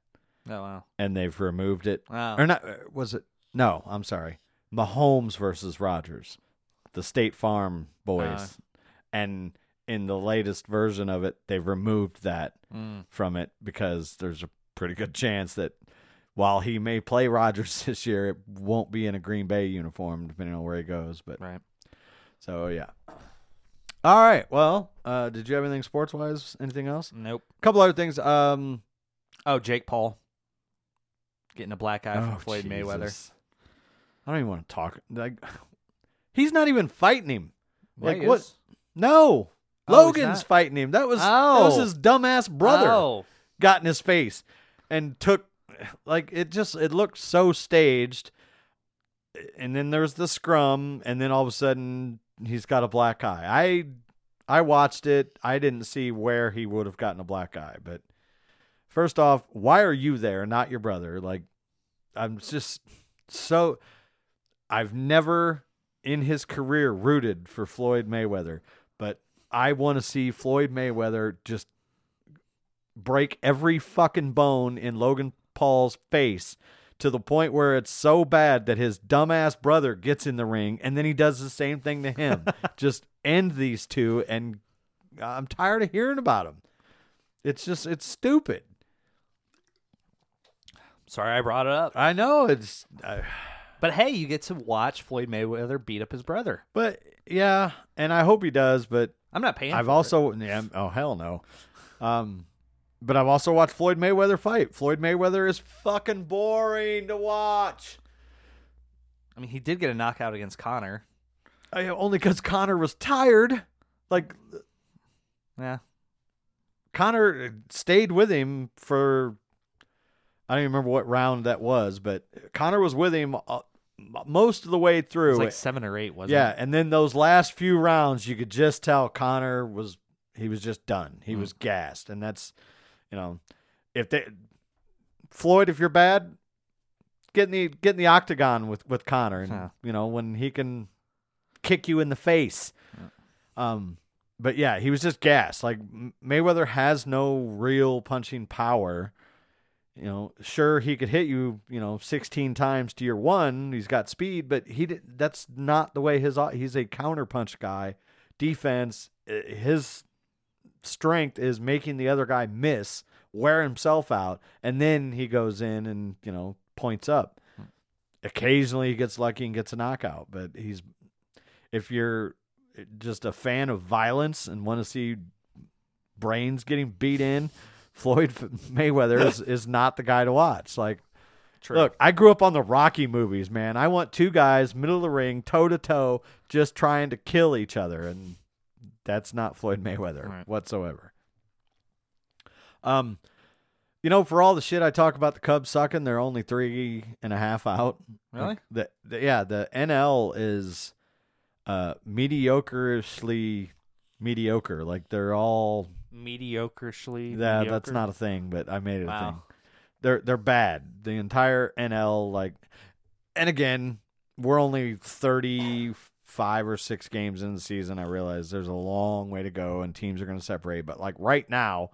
oh wow. and they've removed it Wow. or not? uh, Was it no? I'm sorry, Mahomes versus Rodgers, the State Farm boys, and in the latest version of it, they've removed that Mm. from it because there's a pretty good chance that while he may play Rodgers this year, it won't be in a Green Bay uniform depending on where he goes. But Right. so yeah. All right. Well, uh, did you have anything sports wise? Anything else? Nope. A couple other things. Um, Oh, Jake Paul getting a black eye oh, from Floyd Mayweather. I don't even want to talk. Like, he's not even fighting him. Yeah, Like what? is. No. Oh, Logan's fighting him. That was that was Oh. his dumbass brother. Oh. got in his face and took like it just it looked so staged and then there's the scrum and then all of a sudden he's got a black eye i i watched it i didn't see where he would have gotten a black eye but first off why are you there not your brother like i'm just so i've never in his career rooted for floyd mayweather but i want to see floyd mayweather just break every fucking bone in Logan Paul's face to the point where it's so bad that his dumbass brother gets in the ring and then he does the same thing to him. just end these two and I'm tired of hearing about them. It's just it's stupid. Sorry, I brought it up. I know it's uh, But hey, you get to watch Floyd Mayweather beat up his brother. but yeah, and I hope he does, but I'm not paying. I've for it. also yeah, oh hell no. Um but I've also watched Floyd Mayweather fight. Floyd Mayweather is fucking boring to watch. I mean, he did get a knockout against Conor. I, only because Conor was tired. Like Yeah. Conor stayed with him for I don't even remember what round that was, but Conor was with him uh, most of the way It through. was like seven or eight, wasn't yeah, it? and then those last few rounds, you could just tell Conor was he was just done. He Mm. was gassed, and that's you know if they Floyd, if you're bad, get in the get in the octagon with with Conor, and Huh. you know when he can kick you in the face. Um, but yeah, he was just gassed. Like Mayweather has no real punching power. You know, sure he could hit you, you know, 16 times to your one. He's got speed, but he did, that's not the way his he's a counterpunch guy. Defense, uh, his strength is making the other guy miss, wear himself out, and then he goes in and, you know, points up. Occasionally he gets lucky and gets a knockout, but he's if you're just a fan of violence and want to see brains getting beat in, Floyd Mayweather is, is not the guy to watch. Like, True. look, I grew up on the Rocky movies, man. I want two guys, middle of the ring, toe to toe, just trying to kill each other, and that's not Floyd Mayweather Right. whatsoever. Um, you know, for all the shit I talk about the Cubs sucking, they're only three and a half out. Really? Like, the, the yeah, the NL is uh mediocrely mediocre. Like they're all mediocrely. yeah, mediocre? that's not a thing, but I made it a thing. They're they're bad. The entire NL like and again, we're only 35 or 6 games in the season. I realize there's a long way to go and teams are going to separate, but like right now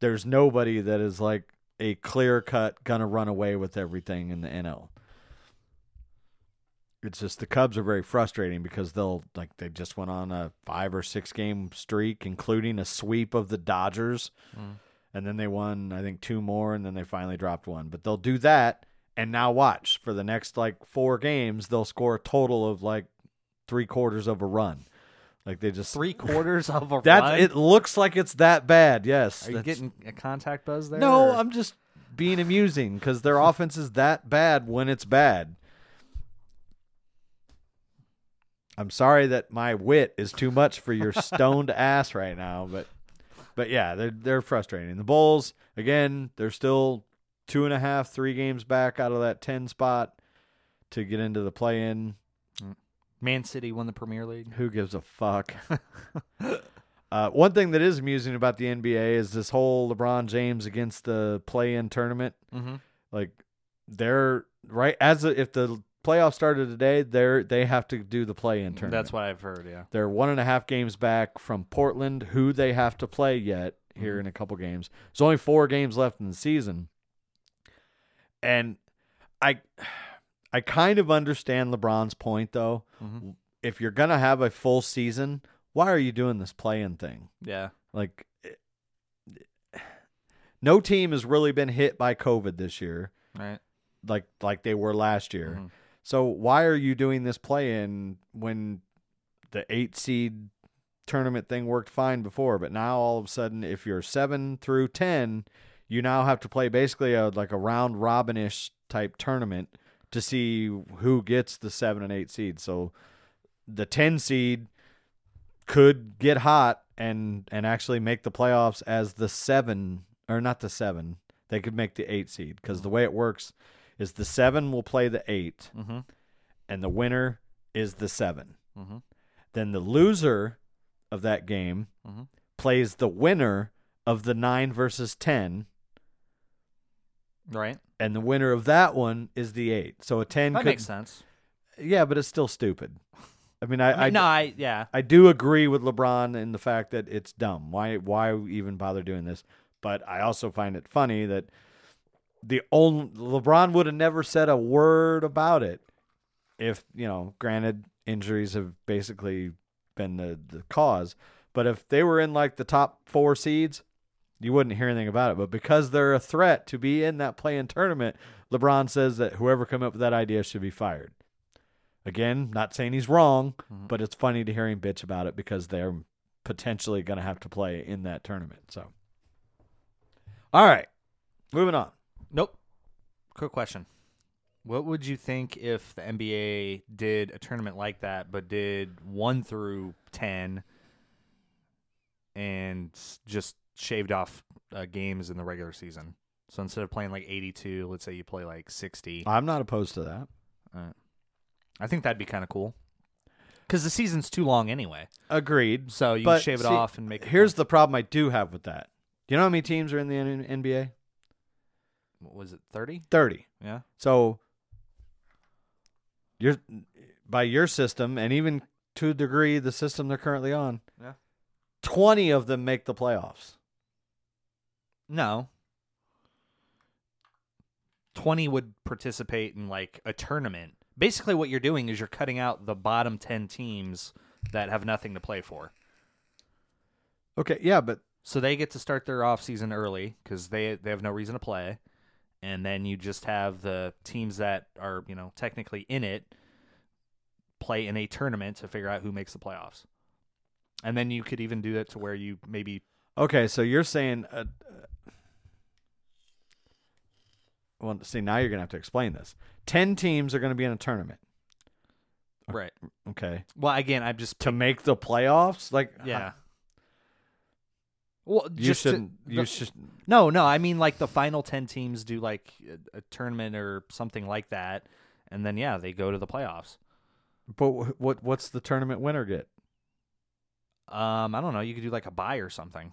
there's nobody that is like a clear-cut going to run away with everything in the NL. It's just the Cubs are very frustrating because they'll like they just went on a 5 or 6 game streak including a sweep of the Dodgers Mm. and then they won I think two more and then they finally dropped one. But they'll do that and now watch for the next like four games they'll score a total of like three quarters of a run. Like they just three quarters of a that run. it looks like it's that bad. Yes. Are you getting a contact buzz there? No, or- I'm just being amusing because their offense is that bad when it's bad. I'm sorry that my wit is too much for your stoned ass right now, but but yeah, they're they're frustrating. The Bulls again, they're still two and a half, three games back out of that ten spot to get into the play-in. Man City won the Premier League. Who gives a fuck? uh, one thing that is amusing about the NBA is this whole LeBron James against the play-in tournament. Mm-hmm. Like they're right as a, if the playoffs started today, they're they have to do the play-in tournament. That's what I've heard. Yeah. They're one and a half games back from Portland, who they have to play yet here Mm-hmm. in a couple games. There's only four games left in the season, and I, I kind of understand LeBron's point though. Mhm. If you're gonna have a full season, why are you doing this play-in thing? Yeah. Like, it- no team has really been hit by COVID this year, Right. like like they were last year. Mhm. So why are you doing this play-in when the eight seed tournament thing worked fine before, but now all of a sudden, if you're seven through ten, you now have to play basically a like a round robinish type tournament to see who gets the seven and eight seed. So the ten seed could get hot and and actually make the playoffs as the seven or not the seven. They could make the eight seed because the way it works is the seven will play the eight Mm-hmm. and the winner is the seven. Mhm. Then the loser of that game Mhm. plays the winner of the nine versus ten, Right. and the winner of that one is the eight. So a ten That could, makes sense. yeah, but it's still stupid. I mean, I, I, I, no, I yeah. I do agree with LeBron in the fact that it's dumb. Why why even bother doing this? But I also find it funny that the only LeBron would have never said a word about it if, you know, granted injuries have basically been the, the cause. But if they were in like the top four seeds, you wouldn't hear anything about it. But because they're a threat to be in that play in tournament, LeBron says that whoever came up with that idea should be fired. Again, not saying he's wrong, Mhm. but it's funny to hear him bitch about it because they're potentially going to have to play in that tournament. So, all right, moving on. Nope. Quick question. What would you think if the NBA did a tournament like that, but did one through ten, and just shaved off uh, games in the regular season? So instead of playing like eighty-two, let's say you play like sixty. I'm not opposed to that. I think that'd be kind of cool. Because the season's too long anyway, Agreed. so you But shave it see, off and make. it Here's fun. the problem I do have with that. Do you know how many teams are in the N- NBA? What was it thirty? 30. Yeah. So, you're by your system, and even to a degree, the system they're currently on, Yeah. 20 of them make the playoffs. No. 20 would participate in like a tournament. Basically, what you're doing is you're cutting out the bottom 10 teams that have nothing to play for. Okay, yeah, but So they get to start their off season early because they they have no reason to play, and then you just have the teams that are you know technically in it play in a tournament to figure out who makes the playoffs, and then you could even do that to where you maybe okay, so you're saying uh, well, see, now you're going to have to explain this. 10 teams are going to be in a tournament. right. Okay. Well, again, I'm just To make the playoffs? Like yeah. Well, You just to- shouldn't you the- should No, no. I mean, like the final ten teams do like a, a tournament or something like that, and then yeah, they go to the playoffs. But wh- what what's the tournament winner get? Um, I don't know. You could do like a buy or something.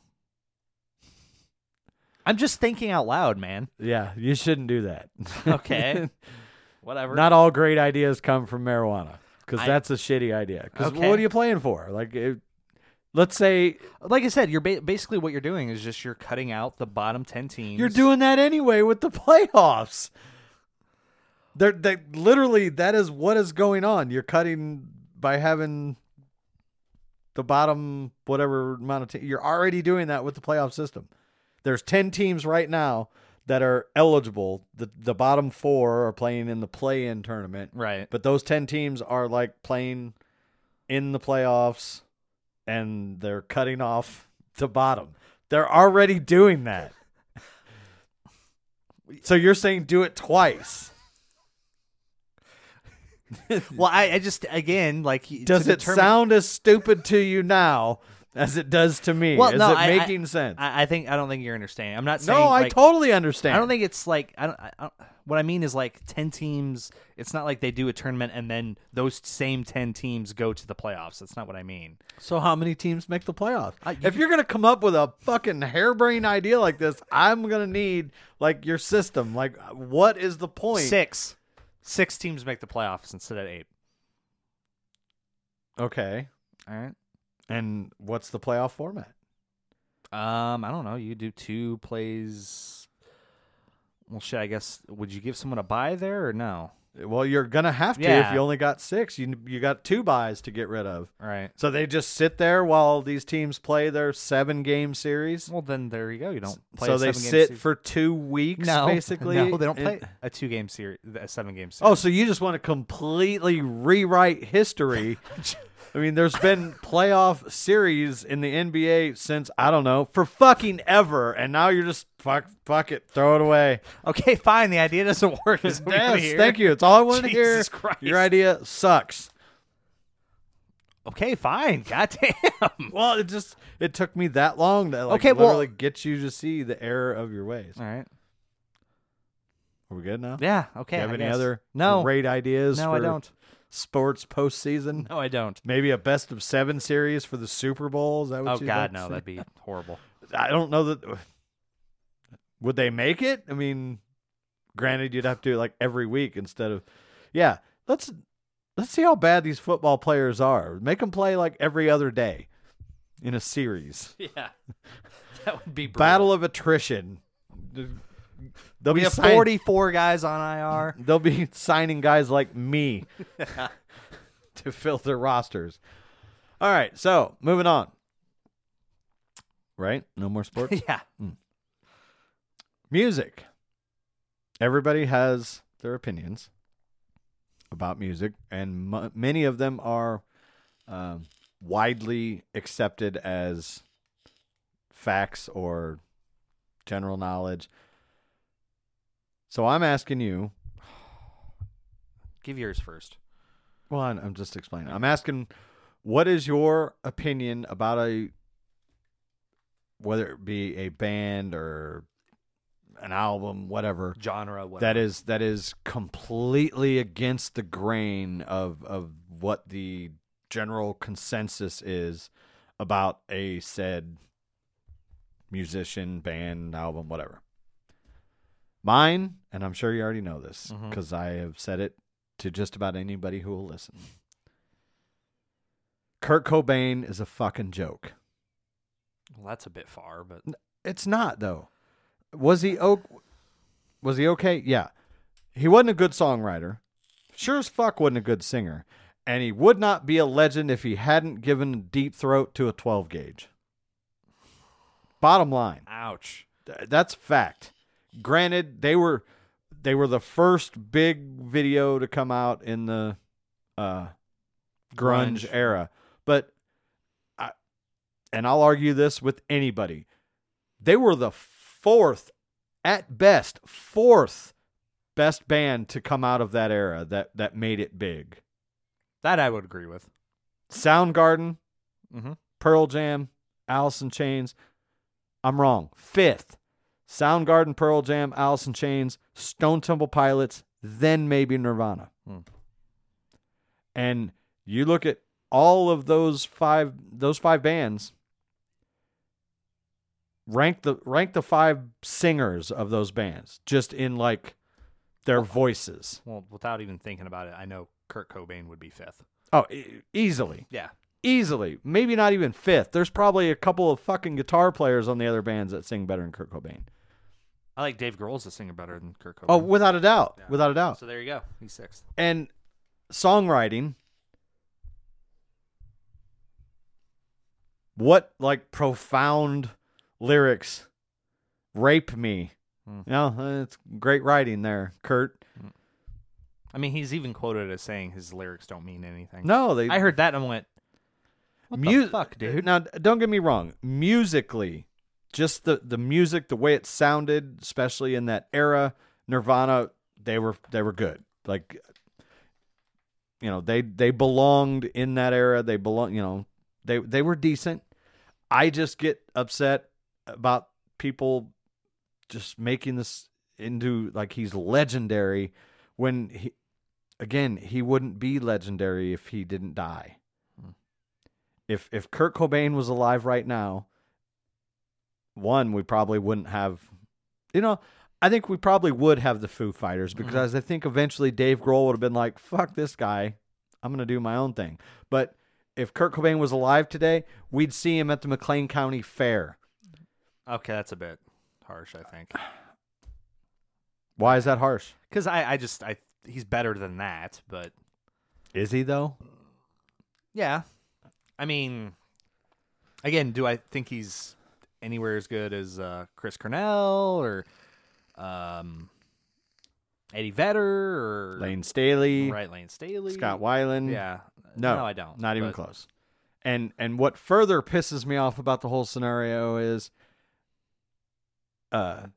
I'm just thinking out loud, man. Yeah, you shouldn't do that. Okay. Whatever. Not all great ideas come from marijuana because that's a shitty idea. Because Okay. what are you playing for? Like, it, let's say like I said, you're ba- basically what you're doing is just you're cutting out the bottom ten teams. you're doing that anyway with the playoffs. They're, they literally that is what is going on. You're cutting by having the bottom whatever amount of te- you're already doing that with the playoff system. There's 10 teams right now that are eligible. The the bottom 4 are playing in the play-in tournament. right. But those 10 teams are like playing in the playoffs and they're cutting off the bottom. They're already doing that. So you're saying do it twice. Well, I, I just again like Does it determine- sound as stupid to you now as it does to me? Well, Is no, it I- I- making sense? I, I think I don't think you're understanding. I'm not saying. no, I like, totally understand. I don't think it's like I don't, I don't. What I mean is like ten teams. It's not like they do a tournament and then those same ten teams go to the playoffs. That's not what I mean. So how many teams make the playoffs? I- you if you're gonna come up with a fucking harebrained idea like this, I'm gonna need like your system. Like, what is the point? Six, six teams make the playoffs instead of eight. Okay. All right. And what's the playoff format? Um, I don't know. You do two plays. Well, shit. I guess would you give someone a buy there or no? Well, you're gonna have to if you only got six. You you got two buys to get rid of. Right. So they just sit there while these teams play their seven game series. Well, then there you go. You don't play. so they sit series. for two weeks, no, basically. No, they don't and- play a two game series, a seven game series. Oh, so you just want to completely rewrite history? I mean, there's been playoff series in the NBA since I don't know for fucking ever, and now you're just fuck, fuck it, throw it away. okay, fine. The idea doesn't work. Is what we wanna Yes, thank you. It's all I wanted to hear. Jesus Christ. Your idea sucks. Okay, fine. Goddamn. Well, it just it took me that long to like Okay, well- literally get you to see the error of your ways. All right. Are we good now? Yeah. Okay. Do you have I any guess. other No. great ideas? No, for I don't. Sports postseason. No, I don't. Maybe a best of seven series for the Super Bowl. Is that what Oh God, no. That'd be horrible. I don't know that. Would they make it? I mean, granted, you'd have to do it like every week instead of. Yeah, let's let's see how bad these football players are. Make them play like every other day in a series. Yeah. That would be brutal. Battle of attrition. They'll We be have sign- 44 guys on IR. They'll be signing guys like me to fill their rosters. All right, so moving on. Right? No more sports. yeah. music. Everybody has their opinions about music, and m- many of them are um, widely accepted as facts or general knowledge. So I'm asking you. Give yours first. Well, I'm I'm just explaining. I'm asking, what is your opinion about a whether it be a band or an album, whatever Genre. Whatever. that is that is completely against the grain of of what the general consensus is about a said musician, band, album, whatever. Mine, and I'm sure you already know this mm-hmm. because I have said it to just about anybody who will listen. Kurt Cobain is a fucking joke. Well, that's a bit far, but It's not though. Was he o- was he okay? Yeah. he wasn't a good songwriter. Sure as fuck wasn't a good singer. And he would not be a legend if he hadn't given deep throat to a 12 gauge. Bottom line. Ouch. Th- That's fact. Granted, they were they were the first big video to come out in the uh, grunge, Grunge. era, but I, and I'll argue this with anybody, they were the fourth, at best, fourth best band to come out of that era that that made it big. That I would agree with. Soundgarden, Mm-hmm. Pearl Jam, Alice in Chains. I'm wrong. Fifth, Soundgarden, Pearl Jam, Alice in Chains, Stone Temple Pilots, then maybe Nirvana. Hmm. And you look at all of those five those five bands. Rank the rank the five singers of those bands just in like their voices. Well, without even thinking about it, I know Kurt Cobain would be fifth. Oh, e- easily. Yeah. Easily. Maybe not even fifth. There's probably a couple of fucking guitar players on the other bands that sing better than Kurt Cobain. I like Dave Grohl as a singer better than Kurt Cobain. Oh, without a doubt. Yeah. Without a doubt. so there you go. He's sixth. And songwriting. What like profound lyrics rape me. Hmm. You know, it's great writing there, Kurt. I mean, he's even quoted as saying his lyrics don't mean anything. No, they I heard that and I went, "What Mu- the fuck, dude?" Now, don't get me wrong. Musically, just the the music, the way it sounded, especially in that era, Nirvana, they were they were good. Like, you know, they they belonged in that era. They belong. You know, they they were decent. I just get upset about people just making this into like he's legendary when he again he wouldn't be legendary if he didn't die hmm. if if Kurt Cobain was alive right now, one we probably wouldn't have. You know, I think we probably would have the Foo Fighters mm-hmm. because I think eventually Dave Grohl would have been like, "Fuck this guy, I'm gonna do my own thing." But if Kurt Cobain was alive today, we'd see him at the McLean County Fair. Okay, that's a bit harsh, I think. Why is that harsh? Because I, I just, I, he's better than that. But Is he though? yeah, I mean, again, do I think he's anywhere as good as uh, Chris Cornell or um, Eddie Vedder or Layne Staley, right, Layne Staley, Scott Weiland. Yeah, No, I don't. Not even but- close. And and what further pisses me off about the whole scenario is uh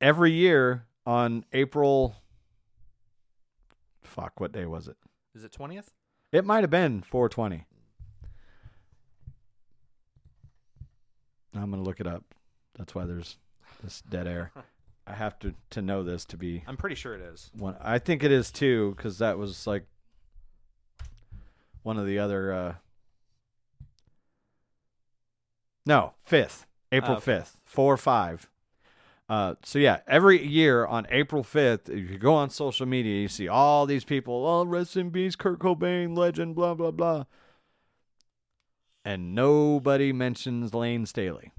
every year on April fuck, what day was it? Is it twentieth? It might have been 420. I'm going to look it up. That's why there's this dead air. I have to to know this to be I'm pretty sure it is. one. I think it is too because that was like one of the other. uh No, fifth, April Oh, fifth, four five. Uh, so yeah, every year on April fifth, if you go on social media, you see all these people. Oh, rest in peace, Kurt Cobain, legend, blah blah blah. And nobody mentions Layne Staley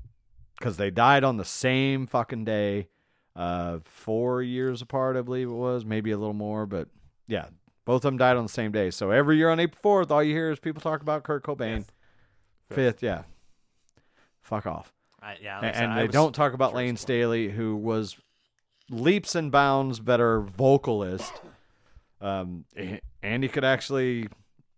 because they died on the same fucking day uh, four years apart, I believe it was, maybe a little more, but yeah, both of them died on the same day. So every year on April fourth, all you hear is people talk about Kurt Cobain. Fifth. Fifth, yeah. Fuck off. I, yeah, like and I they don't talk about sure Layne. Staley, who was leaps and bounds better vocalist. Um, and he could actually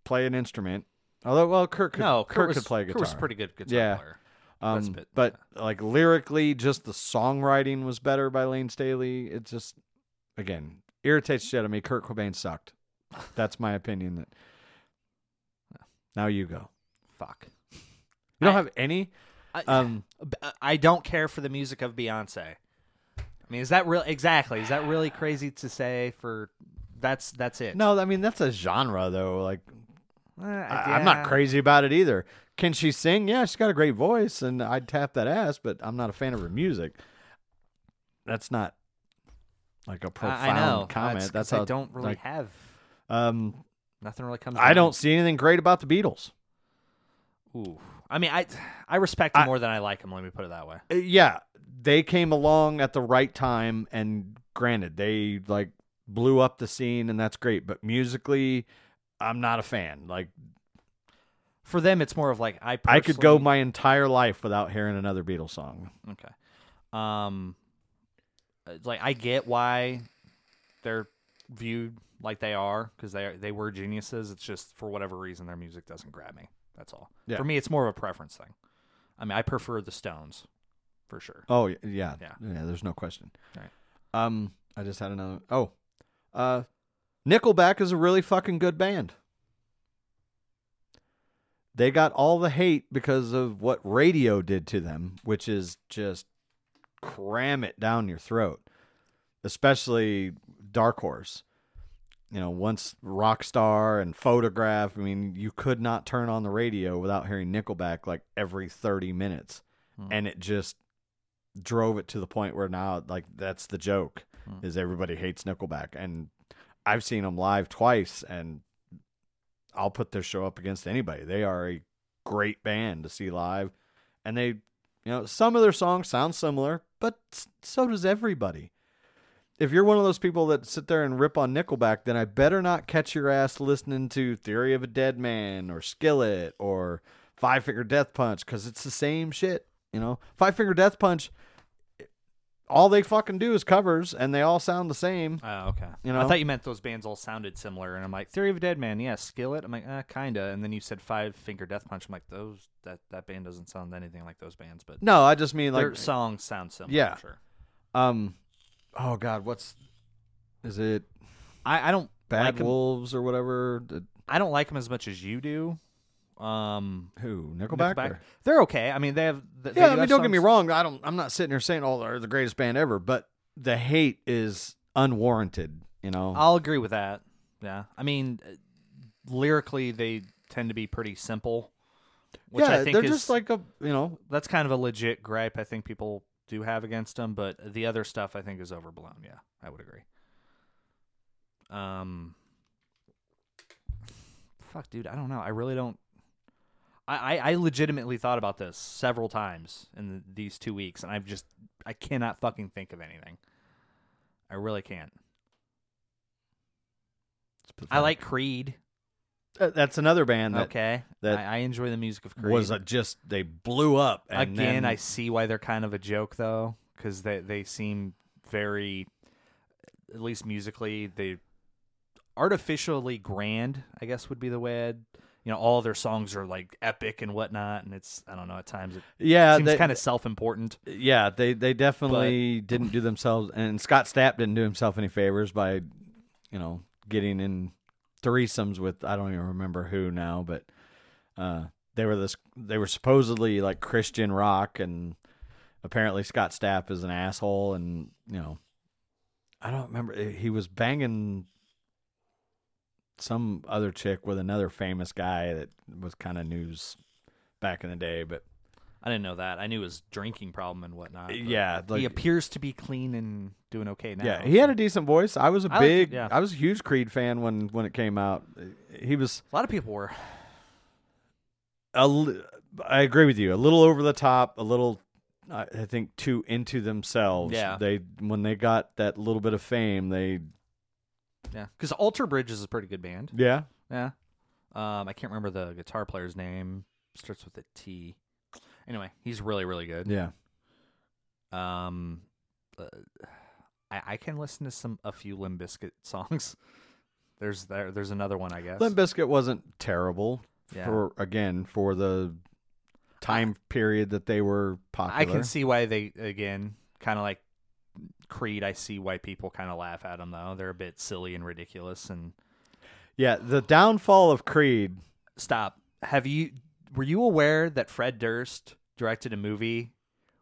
play an instrument. Although, well, Kurt could, no, Kurt, was, could play guitar. Kurt was pretty good guitar Yeah. player. Um, but like lyrically, just the songwriting was better by Layne Staley. It just, again, irritates shit out of me. Kurt Cobain sucked. That's my opinion. That now you go. Fuck. You don't I- have any. I, Um, I don't care for the music of Beyonce. I mean, is that real? Exactly. Is that really crazy to say? For that's that's it. no, I mean that's a genre though. Like Eh, I, I'm not crazy about it either. Can she sing? Yeah, she's got a great voice, and I'd tap that ass. But I'm not a fan of her music. That's not like a profound comment. That's, That's how I don't really like, have Um, nothing. Really comes. I to don't see anything great about the Beatles. Ooh. I mean, I I respect him I- more than I like him. Let me put it that way. Uh, yeah, they came along at the right time, and granted, they like blew up the scene, and that's great. But musically, I'm not a fan. Like For them, it's more of like I. I could go my entire life without hearing another Beatles song. Okay. Um, like I get why they're viewed like they are because they they were geniuses. It's just for whatever reason their music doesn't grab me. That's all. Yeah. For me, it's more of a preference thing. I mean, I prefer the Stones, for sure. Oh yeah, Yeah. yeah. There's no question. Right. Um, I just had another. Oh, uh, Nickelback is a really fucking good band. They got all the hate because of what radio did to them, which is just cram it down your throat. Especially Dark Horse. You know, once Rockstar and Photograph, I mean, you could not turn on the radio without hearing Nickelback like every 30 minutes. And it just drove it to the point where now like that's the joke Hmm. is everybody hates Nickelback and I've seen them live twice and I'll put their show up against anybody. They are a great band to see live and they you know some of their songs sound similar but so does everybody. If you're one of those people that sit there and rip on Nickelback, then I better not catch your ass listening to Theory of a Dead Man or Skillet or Five Finger Death Punch because it's the same shit. You know, Five Finger Death Punch, all they fucking do is covers and they all sound the same. Oh, okay. You know, I thought you meant those bands all sounded similar, and I'm like, Theory of a Dead Man, yeah, Skillet. I'm like, uh, kinda. And then you said Five Finger Death Punch. I'm like, those that that band doesn't sound anything like those bands, but No, I just mean their like, songs sound similar. Yeah. sure. um, oh god, what's is it? I, I don't Bad like Wolves or whatever? I don't like them as much as you do. Um, who Nickelback? Nickelback. or- They're okay. I mean, they have. th- they Yeah, I mean, have don't get me songs- wrong. I don't. I'm not sitting here saying, "Oh, they're the greatest band ever," but the hate is unwarranted. You know. I'll agree with that. Yeah, I mean, uh, lyrically, they tend to be pretty simple. Which yeah, I think they're is, just like a you know. that's kind of a legit gripe. I think people do have against them, but the other stuff I think is overblown. Yeah, I would agree. Um, fuck, dude, I don't know. I really don't. I, I, I legitimately thought about this several times in the, these two weeks, and I've just I cannot fucking think of anything. I really can't. I like Creed. Uh, That's another band that okay, that I, I enjoy the music of Creed. was a, just they blew up. And Again, then- I see why they're kind of a joke though, because they they seem very, at least musically, they artificially grand. I guess would be the way. I'd, you know, all their songs are like epic and whatnot, and it's I don't know. At times it yeah, seems kind of self-important. yeah, they they definitely didn't do themselves, and Scott Stapp didn't do himself any favors by, you know, getting in threesomes with I don't even remember who now, but uh, they were this they were supposedly like Christian rock, and apparently Scott Stapp is an asshole, and you know, I don't remember he was banging some other chick with another famous guy that was kind of news back in the day, but I didn't know that. I knew his drinking problem and whatnot. yeah, like, he appears to be clean and doing okay now. Yeah, he had a decent voice. I was a I big, yeah. I was a huge Creed fan when when it came out. He was a lot of people were. a, I agree with you, a little over the top, a little, I I think, too into themselves. Yeah. they when they got that little bit of fame, they Yeah, because Alter Bridge is a pretty good band. yeah, Yeah. Um, I can't remember the guitar player's name. Starts with a T. Anyway, he's really, really good. yeah. Um, uh, I, I can listen to some a few Limp Bizkit songs. There's there, there's another one I guess. Limp Bizkit wasn't terrible Yeah. for again for the time period that they were popular. I can see why they again kind of like Creed. I see why people kind of laugh at them though. They're a bit silly and ridiculous. And Yeah, the downfall of Creed. stop. Have you were you aware that Fred Durst directed a movie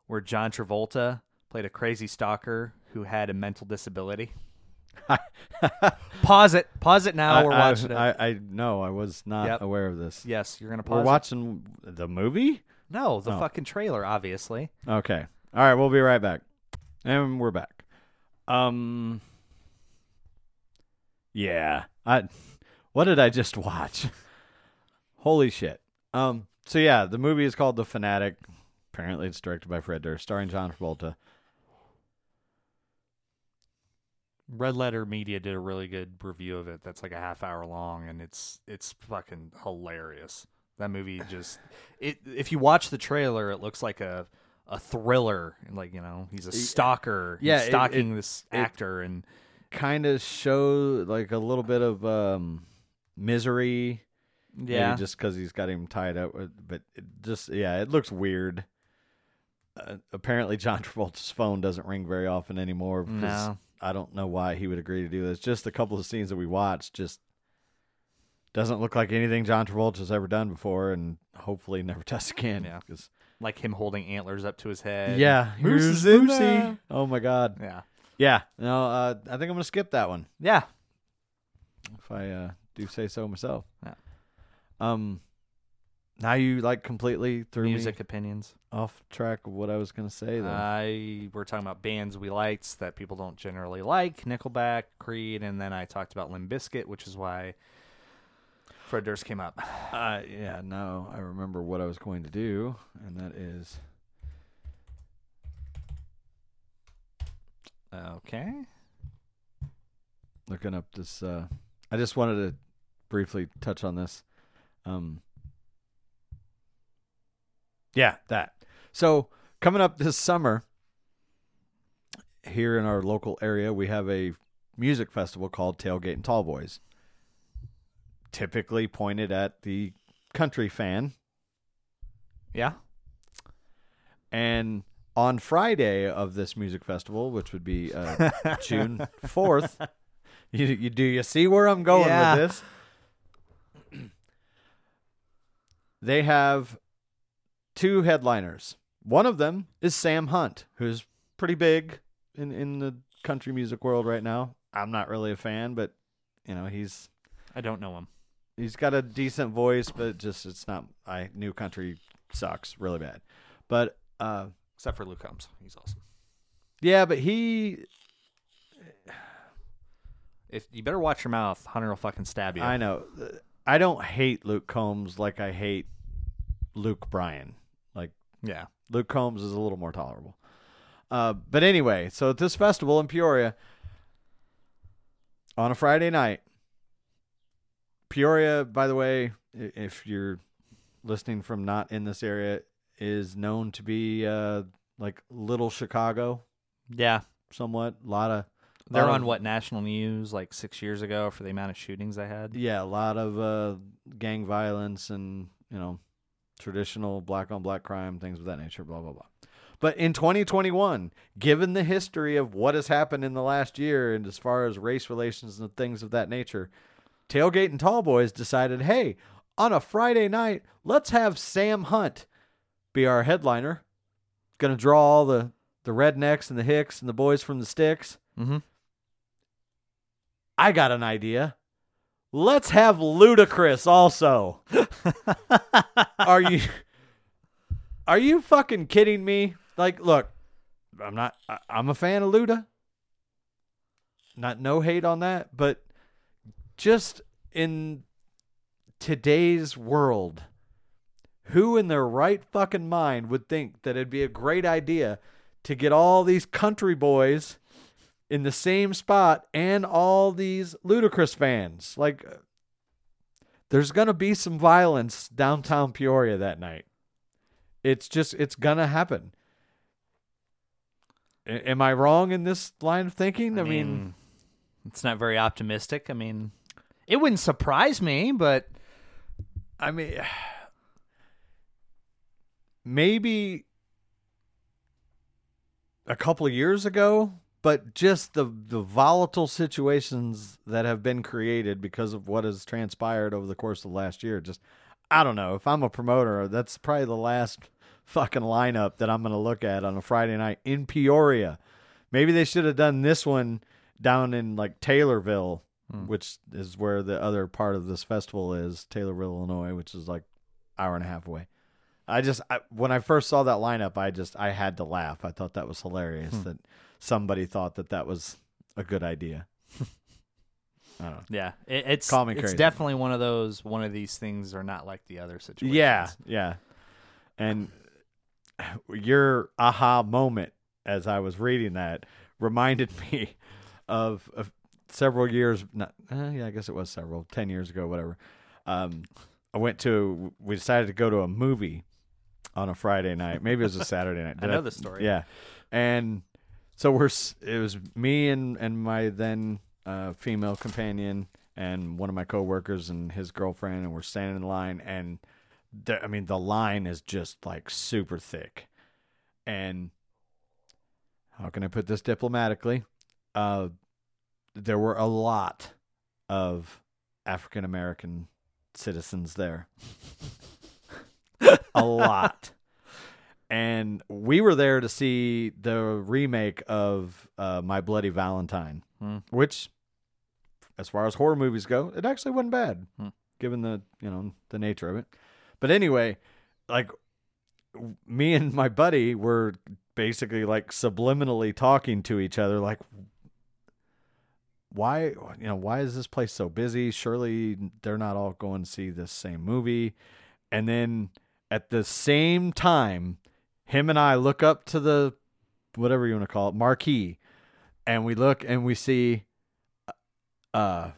where John Travolta played a crazy stalker who had a mental disability? Pause it. Pause it now. I, We're I- watching it. I, I no, I was not Yep. aware of this. yes, you're gonna pause. We're it? watching the movie. No, the Oh. fucking trailer, obviously. Okay. All right, we'll be right back. And we're back. Um Yeah. I what did I just watch? Holy shit. Um so yeah, the movie is called The Fanatic. Apparently it's directed by Fred Durst, starring John Travolta. Red Letter Media did a really good review of it. That's like a half hour long, and it's it's fucking hilarious. That movie just it. If you watch the trailer, it looks like a a thriller. Like you know, he's a stalker. yeah, he's stalking it- this actor, and Kind of show like a little bit of um, misery. yeah, just because he's got him tied up. With, but it just yeah, it looks weird. Uh, apparently, John Travolta's phone doesn't ring very often anymore. Because No. I don't know why he would agree to do this. Just a couple of scenes that we watched just doesn't look like anything John Travolta's ever done before, and hopefully never does again. Yeah. 'cause- like him holding antlers up to his head. yeah. Moose here's is in Moosey. there. Oh my God. yeah, Yeah. No. Uh, I think I'm gonna skip that one. yeah. if I uh, do say so myself. Yeah. Um, now you like completely threw Music me opinions. off track of what I was gonna say. Then I we're talking about bands we liked that people don't generally like, Nickelback, Creed, and then I talked about Limp Bizkit, which is why Fred Durst came up. uh, yeah, no, I remember what I was going to do, and that is Okay. looking up this. Uh, I just wanted to briefly touch on this. Um, yeah, that. So coming up this summer, here in our local area, we have a music festival called Tailgate and Tall Boys. Typically pointed at the country fan, Yeah. and on Friday of this music festival, which would be uh, June fourth, you, you do you see where I'm going Yeah. with this? they have two headliners. One of them is Sam Hunt, who's pretty big in in the country music world right now. I'm not really a fan, but you know he's I don't know him. He's got a decent voice, but just it's not. I new country sucks really bad, but uh, Except for Luke Combs. He's awesome. yeah, but he If you better watch your mouth, Hunter will fucking stab you. I know. I don't hate Luke Combs like I hate Luke Bryan. Like Yeah. Luke Combs is a little more tolerable. Uh, but anyway, so at this festival in Peoria on a Friday night, Peoria, by the way, if you're listening from not in this area, is known to be uh, like little Chicago, Yeah. somewhat. A lot of They're lot on of- what national news like six years ago for the amount of shootings they had. Yeah, a lot of uh, gang violence and you know traditional black on black crime, things of that nature. Blah blah blah. But in 2021, given the history of what has happened in the last year, and as far as race relations and things of that nature, Tailgate and Tall Boys decided, hey, on a Friday night, let's have Sam Hunt be our headliner. Going to draw all the the rednecks and the hicks and the boys from the sticks. Mm-hmm. I got an idea. Let's have Ludacris also. are you Are you fucking kidding me? Like, look, I'm not I, I'm a fan of Luda. Not no hate on that, but just in today's world, who in their right fucking mind would think that it'd be a great idea to get all these country boys in the same spot and all these Ludacris fans. Like, there's gonna be some violence downtown Peoria that night. It's just, it's gonna happen. A- am I wrong in this line of thinking? I, mean, it's not very optimistic. I mean, it wouldn't surprise me, but I mean, maybe a couple of years ago, but just the the volatile situations that have been created because of what has transpired over the course of the last year. Just, I don't know. If I'm a promoter, that's probably the last fucking lineup that I'm going to look at on a Friday night in Peoria. Maybe they should have done this one down in like Taylorville, Hmm. which is where the other part of this festival is, Taylorville, Illinois, which is like hour and a half away. I just I, when I first saw that lineup, I just I had to laugh. I thought that was hilarious hmm. that somebody thought that that was a good idea. I don't know. yeah, it, it's Call me it's crazy. definitely one of those. One of these things are not like the other situations. Yeah, yeah. And your aha moment as I was reading that reminded me of, of several years. Not, uh, yeah, I guess it was several, ten years ago, whatever. Um, I went to. We decided to go to a movie on a Friday night. Maybe it was a Saturday night. I know the story. Yeah, and so we're. It was me and and my then uh, female companion and one of my coworkers and his girlfriend, and we're standing in line, and the, I mean the line is just like super thick, and how can I put this diplomatically? Uh, there were a lot of African American citizens there. a lot. And we were there to see the remake of uh, My Bloody Valentine, Hmm. which, as far as horror movies go, it actually wasn't bad, Hmm. given the you know the nature of it. But anyway, like me and my buddy were basically like subliminally talking to each other, like, why you know why is this place so busy? Surely they're not all going to see this same movie. And then at the same time, him and I look up to the whatever you want to call it marquee, and we look and we see, uh,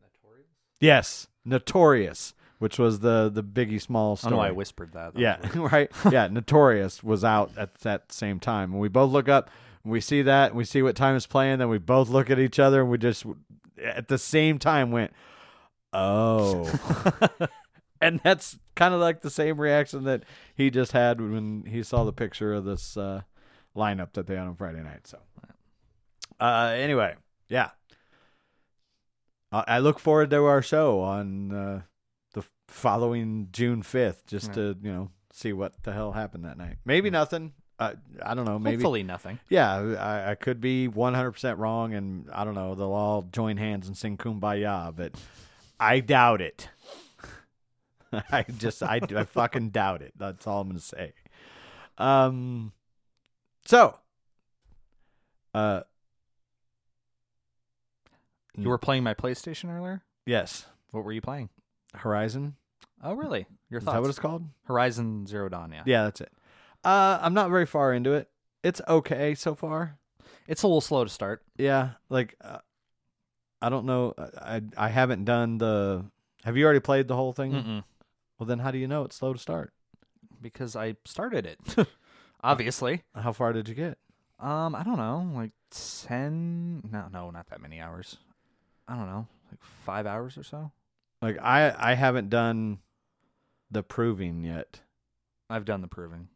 notorious yes, notorious, which was the the Biggie Small I story. don't know I whispered that. That Yeah, right. Yeah, Notorious was out at that same time. And we both look up we see that and we see what time is playing. Then we both look at each other and we just at the same time went, "Oh." and that's kind of like the same reaction that he just had when he saw the picture of this uh, lineup that they had on Friday night. So, uh, anyway, yeah. I I look forward to our show on uh, the following June fifth, just Yeah. to you know see what the hell happened that night. Maybe nothing. Uh, I don't know. Maybe Hopefully nothing. yeah. I, I could be one hundred percent wrong, and I don't know. They'll all join hands and sing "Kumbaya," but I doubt it. I just I, I fucking doubt it. That's all I'm gonna say. Um. So. Uh. You were playing my PlayStation earlier. Yes. What were you playing? Horizon. Oh, really? Your Is thoughts? that what it's called? Horizon Zero Dawn. Yeah. Yeah, that's it. Uh, I'm not very far into it. It's okay so far. It's a little slow to start. Yeah, like uh, I don't know. I I haven't done the. Have you already played the whole thing? Mm-mm. Well, then how do you know it's slow to start? because I started it. Obviously. How far did you get? Um, I don't know, like ten. No, no, not that many hours. I don't know, like five hours or so. Like I I haven't done the proving yet. I've done the proving.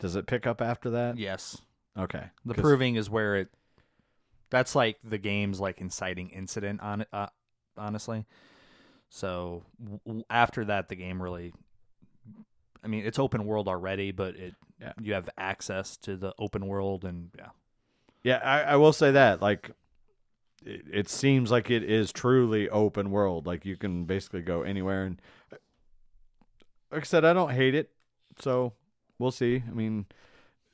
Does it pick up after that? Yes, Okay. the 'Cause- proving is where it. That's like the game's like inciting incident on it. Uh, honestly, so w- w- after that, the game really. I mean, it's open world already, but it Yeah. you have access to the open world, and yeah, Yeah, I, I will say that. Like, it, it seems like it is truly open world. Like you can basically go anywhere. And like I said, I don't hate it. So we'll see. I mean,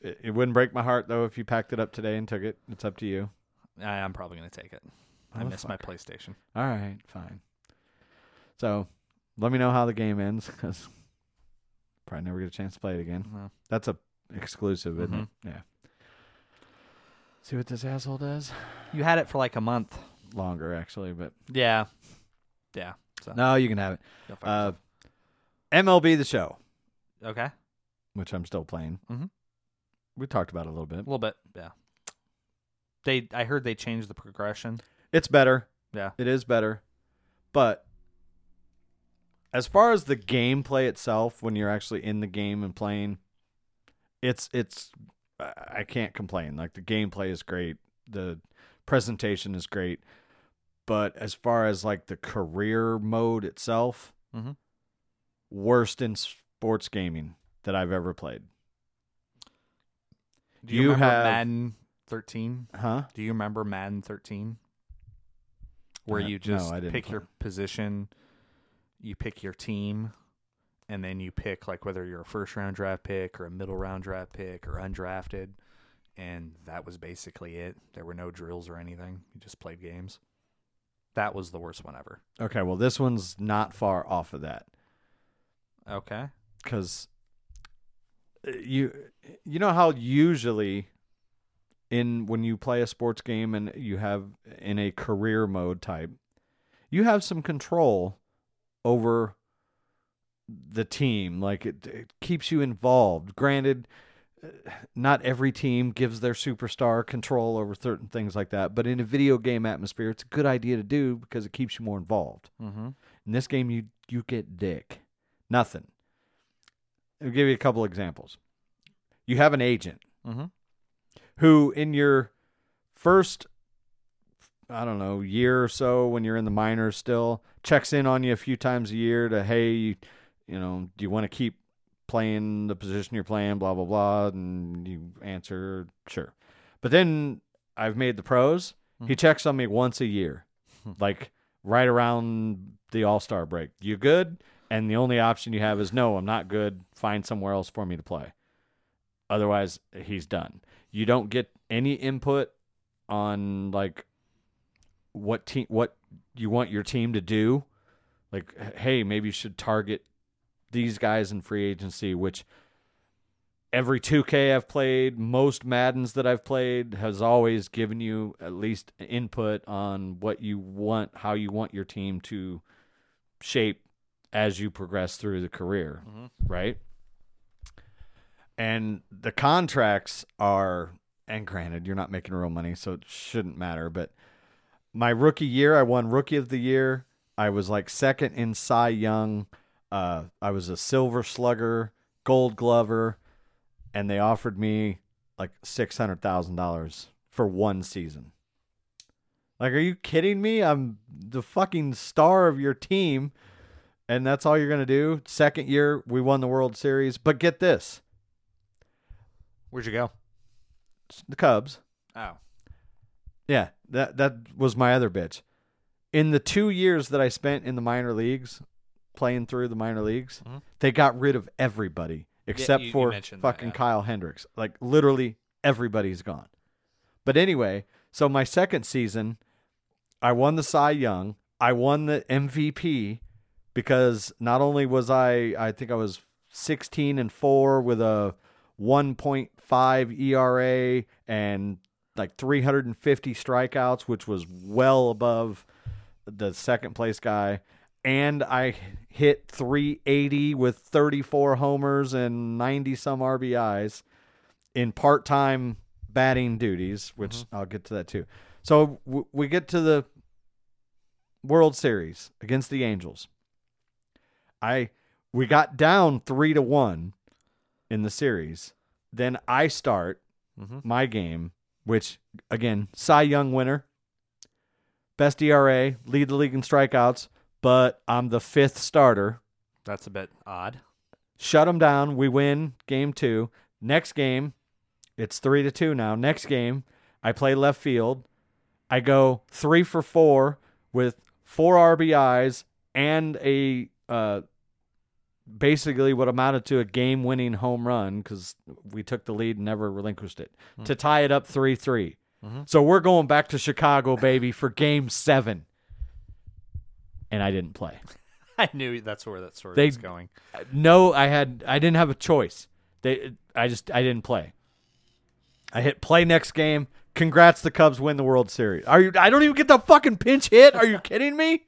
it, it wouldn't break my heart though if you packed it up today and took it. It's up to you. I, I'm probably gonna take it. I miss my PlayStation. All right, fine. So let me know how the game ends because probably never get a chance to play it again. Well, That's a exclusive, isn't Mhm. it? Yeah. See what this asshole does. you had it for like a month. Longer actually, but Yeah, yeah. So no, you can have it. Uh. MLB the Show, okay, which I'm still playing. Mhm. We talked about it a little bit. a little bit. Yeah. They, I heard they changed the progression. It's better. Yeah. It is better. But as far as the gameplay itself, when you're actually in the game and playing, it's it's I I can't complain. Like the gameplay is great. The presentation is great. But as far as like the career mode itself, mm-hmm. worst in sports gaming that I've ever played. Do you, You remember have- Madden 13? Huh? Do you remember Madden 13? Where Uh, you no, just didn't pick play. your position, you pick your team, and then you pick like whether you're a first round draft pick or a middle round draft pick or undrafted. And that was basically it. There were no drills or anything. You just played games. That was the worst one ever. Okay, well this one's not far off of that. Okay. because you you know how usually in when you play a sports game and you have in a career mode type, you have some control over the team. Like it, it keeps you involved. Granted, uh, not every team gives their superstar control over certain things like that, but in a video game atmosphere, it's a good idea to do because it keeps you more involved. Mm-hmm. In this game, you you get dick, nothing. I'll give you a couple examples. You have an agent Mm-hmm. who, in your first, I don't know, year or so when you're in the minors, still checks in on you a few times a year to, hey, you, you know, do you want to keep playing the position you're playing? Blah blah blah, and you answer sure. But then I've made the pros. He checks on me once a year, like right around the All Star break. You good? And the only option you have is no, I'm not good. Find somewhere else for me to play. Otherwise, he's done. You don't get any input on like what team what you want your team to do. Like, hey, maybe you should target these guys in free agency, which every 2K I've played, most Maddens that I've played has always given you at least input on what you want, how you want your team to shape as you progress through the career, right? And the contracts are, and granted, you're not making real money, so it shouldn't matter. But my rookie year, I won Rookie of the Year. I was like second in Cy Young. Uh, I was a Silver Slugger, Gold Glover, and they offered me like six hundred thousand dollars for one season. Like, are you kidding me? I'm the fucking star of your team, and that's all you're gonna do. Second year, we won the World Series, but get this: Where'd you go? the Cubs. Oh. Yeah, that that was my other bitch. In the two years that I spent in the minor leagues, playing through the minor leagues, Mhm. they got rid of everybody except you- you for that, fucking yeah. Kyle Hendricks. Like literally everybody's gone. But anyway, so my second season, I won the Cy Young. I won the MVP because not only was I, I think I was 16 and four with a 1.5 ERA and like 350 strikeouts, which was well above the second place guy. And I hit 380 with 34 homers and 90 some RBIs in part time batting duties, which mm-hmm. I'll get to that too. So w- we get to the World Series against the Angels. I we got down three to one in the series. Then I start Mhm. my game, which again, Cy Young winner, best ERA, lead the league in strikeouts, but I'm the fifth starter. That's a bit odd. Shut them down. We win game two. Next game, it's three to two now. Next game, I play left field. I go three for four with four RBIs and a uh, basically what amounted to a game winning home run because we took the lead and never relinquished it to tie it up 3 3. So we're going back to Chicago, baby, for game seven. And I didn't play. I knew that's where that story They- was going. No, I had I didn't have a choice. They I just I didn't play. I hit play next game. Congrats, the Cubs win the World Series. Are you? I don't even get the fucking pinch hit. Are you kidding me?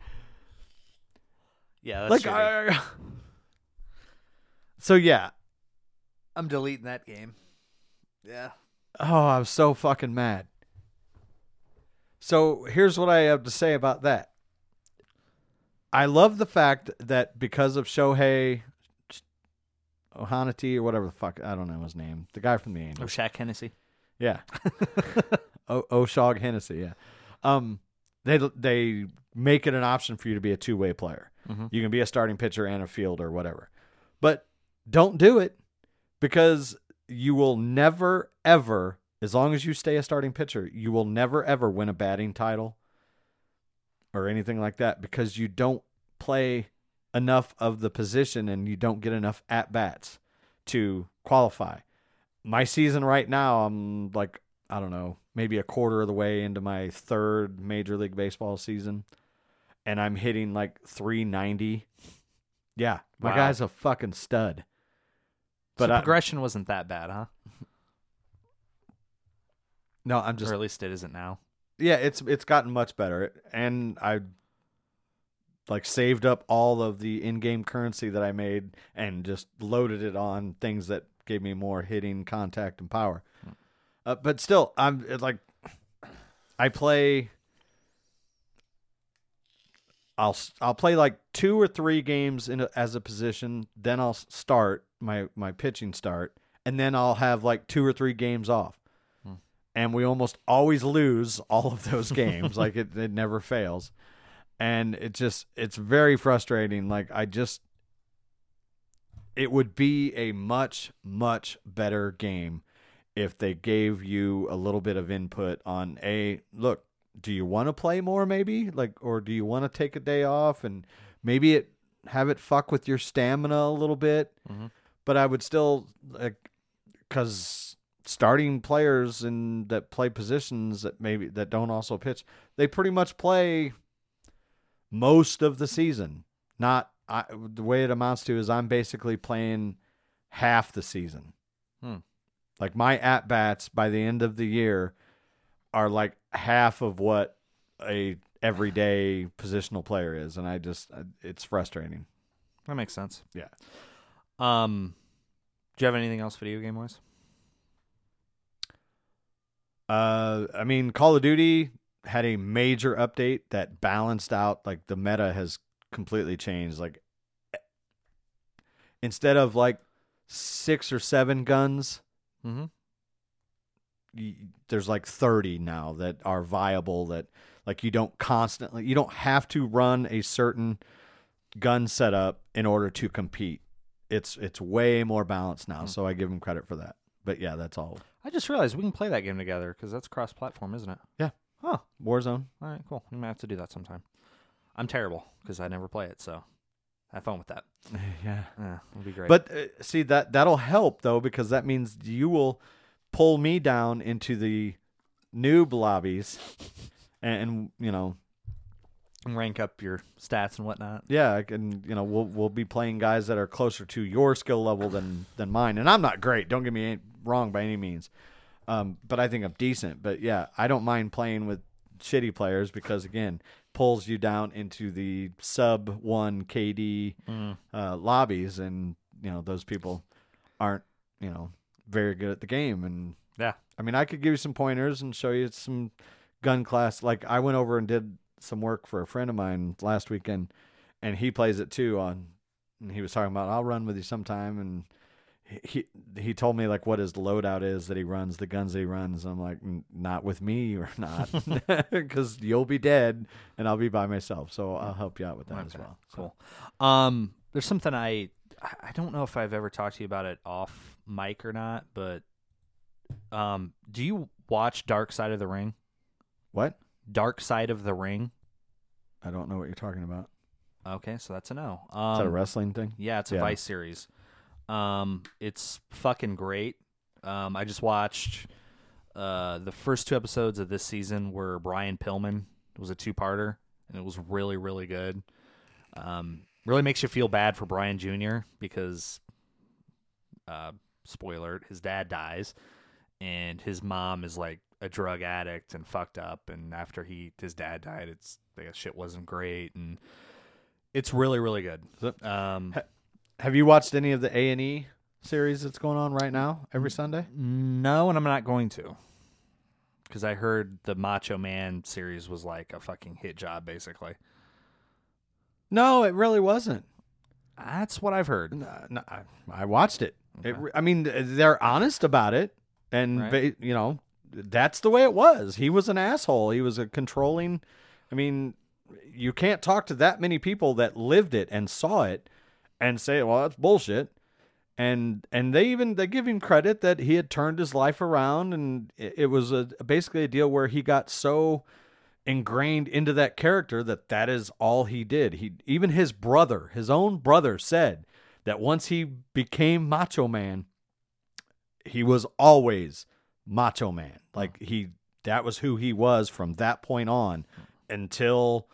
Yeah, that's like, shitty. I, so yeah. I'm deleting that game. Yeah. Oh, I'm so fucking mad. So here's what I have to say about that. I love the fact that because of Shohei Ohanati or whatever the fuck I don't know his name, the guy from the Angels. Oh, Shaq Hennessy. Yeah. o- Oshog Hennessy, yeah. Um, they they make it an option for you to be a two way player. Mhm. You can be a starting pitcher and a fielder, or whatever. But don't do it because you will never ever, as long as you stay a starting pitcher, you will never ever win a batting title or anything like that because you don't play enough of the position and you don't get enough at bats to qualify my season right now, I'm like, I don't know, maybe a quarter of the way into my third Major League Baseball season, and I'm hitting like 390. Yeah, my Wow. guy's a fucking stud. But But I, progression wasn't that bad, huh? No, I'm just or at least it isn't now. yeah, it's it's gotten much better, and I like saved up all of the in-game currency that I made and just loaded it on things that gave me more hitting, contact, and power. Uh, but still, I'm like I play. I'll I'll play like two or three games in a, as a position, then I'll start my my pitching start, and then I'll have like two or three games off. Hmm. And we almost always lose all of those games like it, it never fails. And it just it's very frustrating like i just it would be a much much better game if they gave you a little bit of input on a look do you want to play more maybe like or do you want to take a day off and maybe it have it fuck with your stamina a little bit Mhm. but i would still like because starting players in that play positions that maybe that don't also pitch, they pretty much play most of the season. Not I, the way it amounts to is I'm basically playing half the season. Hmm. Like my at bats by the end of the year are like half of what a everyday positional player is, and I just it's frustrating. That makes sense. Yeah. Um, do you have anything else video game wise? Uh, I mean, Call of Duty had a major update that balanced out. Like the meta has completely changed. Like instead of like six or seven guns, Mm-hmm. There's like 30 now that are viable. That like you don't constantly, you don't have to run a certain gun setup in order to compete. It's it's way more balanced now. So I give them credit for that. But yeah, that's all. I just realized we can play that game together because that's cross platform, isn't it? Yeah. Huh. Warzone. All right, cool. We might have to do that sometime. I'm terrible because I never play it, so have fun with that. Yeah. Yeah, it'll be great. But uh, see that that'll help though because that means you will pull me down into the noob lobbies, and, you know, rank up your stats and whatnot. yeah, and you know we'll we'll be playing guys that are closer to your skill level than than mine, and I'm not great. Don't get me any- wrong by any means, um, but I think I'm decent. But yeah, I don't mind playing with shitty players because again pulls you down into the sub one KD uh, lobbies, and you know those people aren't you know very good at the game. And Yeah. I mean, I could give you some pointers and show you some gun class. Like I went over and did some work for a friend of mine last weekend, and he plays it too. On and he was talking about I'll run with you sometime, and he he told me like what his loadout is that he runs, the guns that he runs. I'm like, not with me or not, because you'll be dead and I'll be by myself. So I'll help you out with that as Okay, well. So- Cool. Um, there's something I I don't know if I've ever talked to you about it off mic or not, but um, do you watch Dark Side of the Ring? What? Dark Side of the Ring. I don't know what you're talking about. Okay, so that's a no. Is Um, that a wrestling thing? Yeah, it's a Yeah. Vice series. Um, it's fucking great. Um, I just watched uh the first two episodes of this season were Brian Pillman. It was a two-parter, and it was really, really good. Um, really makes you feel bad for Brian Jr. because, uh, spoiler, his dad dies, and his mom is like a drug addict and fucked up. And after he his dad died, it's guess shit wasn't great, and it's really, really good. Um, Have you watched any of the A and E series that's going on right now every Sunday? No, and I'm not going to. Because I heard the Macho Man series was like a fucking hit job, basically. No, it really wasn't. That's what I've heard. No, no, I, I watched it. It Okay. re- I mean, they're honest about it, and Right. you know, that's the way it was. He was an asshole. He was a controlling. I mean, you can't talk to that many people that lived it and saw it and say, "Well, that's bullshit." And and they even they give him credit that he had turned his life around, and it, it was a basically a deal where he got so ingrained into that character that that is all he did. He even his brother, his own brother, said that once he became Macho Man, he was always Macho Man. Like he that was who he was from that point on until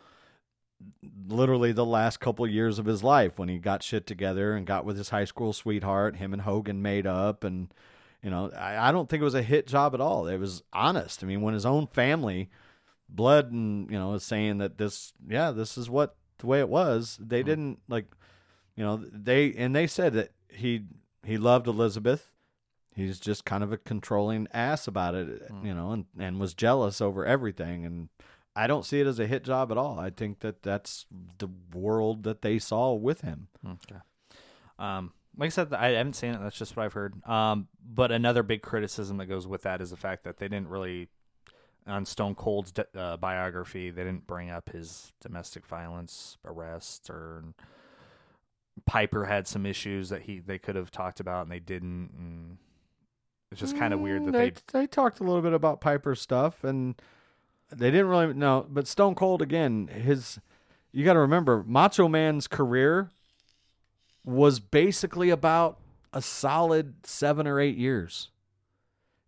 literally the last couple years of his life when he got shit together and got with his high school sweetheart, him and Hogan made up and You know, I, I don't think it was a hit job at all. It was honest. I mean, when his own family, blood, and you know, is saying that this, yeah, this is what the way it was. They mm-hmm. didn't like, you know, they and they said that he he loved Elizabeth. He's just kind of a controlling ass about it, you know, and and was jealous over everything. And I don't see it as a hit job at all. I think that that's the world that they saw with him. Okay. Um, like I said, I haven't seen it. That's just what I've heard. Um, but another big criticism that goes with that is the fact that they didn't really, on Stone Cold's uh, biography, they didn't bring up his domestic violence arrest or Piper had some issues that he they could have talked about and they didn't. And it's just kind of weird that Mm, they they. they talked a little bit about Piper's stuff, and they didn't really know. But Stone Cold again, his you got to remember, Macho Man's career was basically about a solid seven or eight years.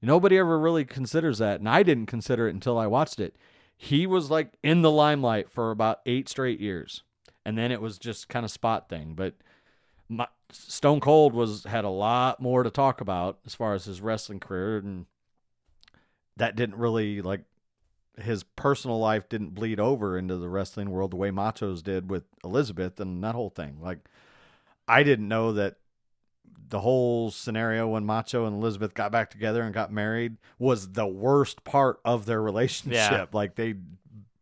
Nobody ever really considers that, and I didn't consider it until I watched it. He was like in the limelight for about eight straight years, and then it was just kind of spot thing. But my, Stone Cold was had a lot more to talk about as far as his wrestling career, and that didn't really like his personal life didn't bleed over into the wrestling world the way Machos did with Elizabeth and that whole thing. Like I didn't know that the whole scenario when Macho and Elizabeth got back together and got married was the worst part of their relationship. Yeah. Like they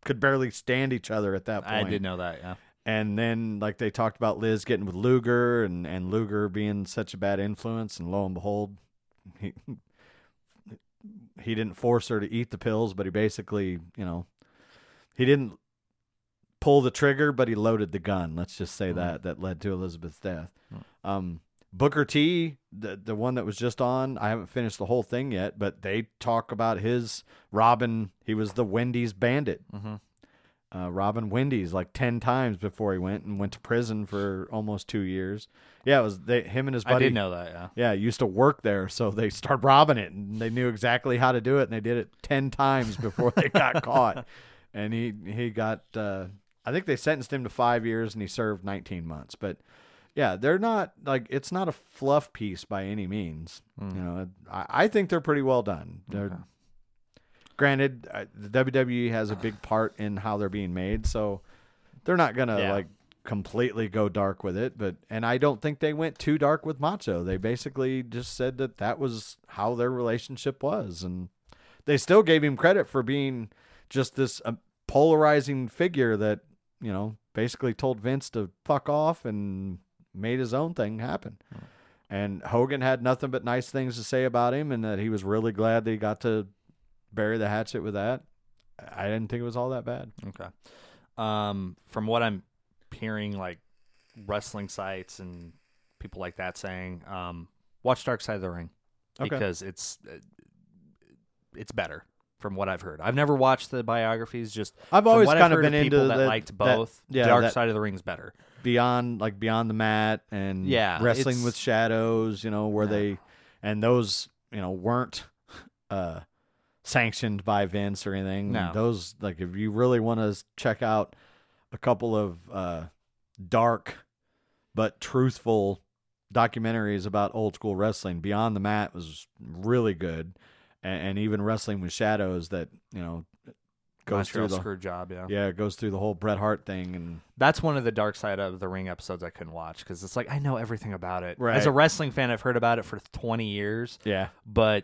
could barely stand each other at that point. I did know that. Yeah. And then like they talked about Liz getting with Luger and and Luger being such a bad influence and lo and behold he he didn't force her to eat the pills but he basically, you know, he didn't pull the trigger but he loaded the gun. Let's just say that that led to Elizabeth's death. Um Booker T, the the one that was just on, I haven't finished the whole thing yet, but they talk about his Robin. He was the Wendy's bandit. Mhm. Uh, Robin Wendy's like ten times before he went and went to prison for almost two years. Yeah, it was they, him and his buddy. I did know that. Yeah. Yeah, used to work there, so they started robbing it, and they knew exactly how to do it, and they did it ten times before they got caught. And he he got, uh, I think they sentenced him to five years, and he served nineteen months. But yeah, they're not like it's not a fluff piece by any means. You know, I, I think they're pretty well done. They're Okay. Granted uh, the WWE has a big part in how they're being made, so they're not gonna Yeah. like completely go dark with it. But and I don't think they went too dark with Macho. They basically just said that that was how their relationship was, and they still gave him credit for being just this uh, polarizing figure that you know basically told Vince to fuck off and made his own thing happen. And Hogan had nothing but nice things to say about him, and that he was really glad that he got to bury the hatchet with that. I didn't think it was all that bad. Okay. Um, from what I'm hearing, like wrestling sites and people like that saying, um, watch Dark Side of the Ring Okay. because it's uh, it's better from what I've heard. I've never watched the biographies. Just I've always kind of heard been people into that that- liked that- both. yeah, Dark that- Side of the Ring's better. Beyond like beyond the mat and Yeah, wrestling with shadows, you know, where Yeah. they and those you know weren't uh sanctioned by Vince or anything. No. Those like if you really want to check out a couple of uh dark but truthful documentaries about old school wrestling, Beyond the Mat was really good. And, and even Wrestling with Shadows that, you know, goes Montreal through the screw job. Yeah. yeah, it goes through the whole Bret Hart thing and That's one of the Dark Side of the Ring episodes I couldn't watch because it's like I know everything about it. As a wrestling fan, I've heard about it for 20 years. yeah. But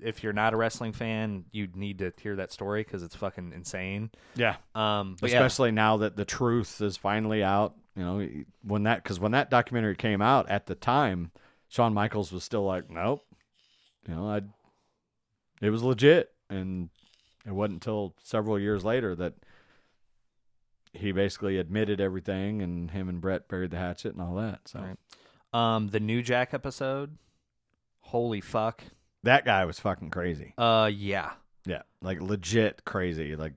if you're not a wrestling fan, you need to hear that story because it's fucking insane. Yeah. Um, but yeah, especially now that the truth is finally out. You know, when that because when that documentary came out at the time, Shawn Michaels was still like, nope. You know, I. It was legit, and it wasn't until several years later that he basically admitted everything, and him and Bret buried the hatchet and all that. So Right. um, the New Jack episode, holy fuck. That guy was fucking crazy. Uh, yeah, Yeah, like legit crazy. Like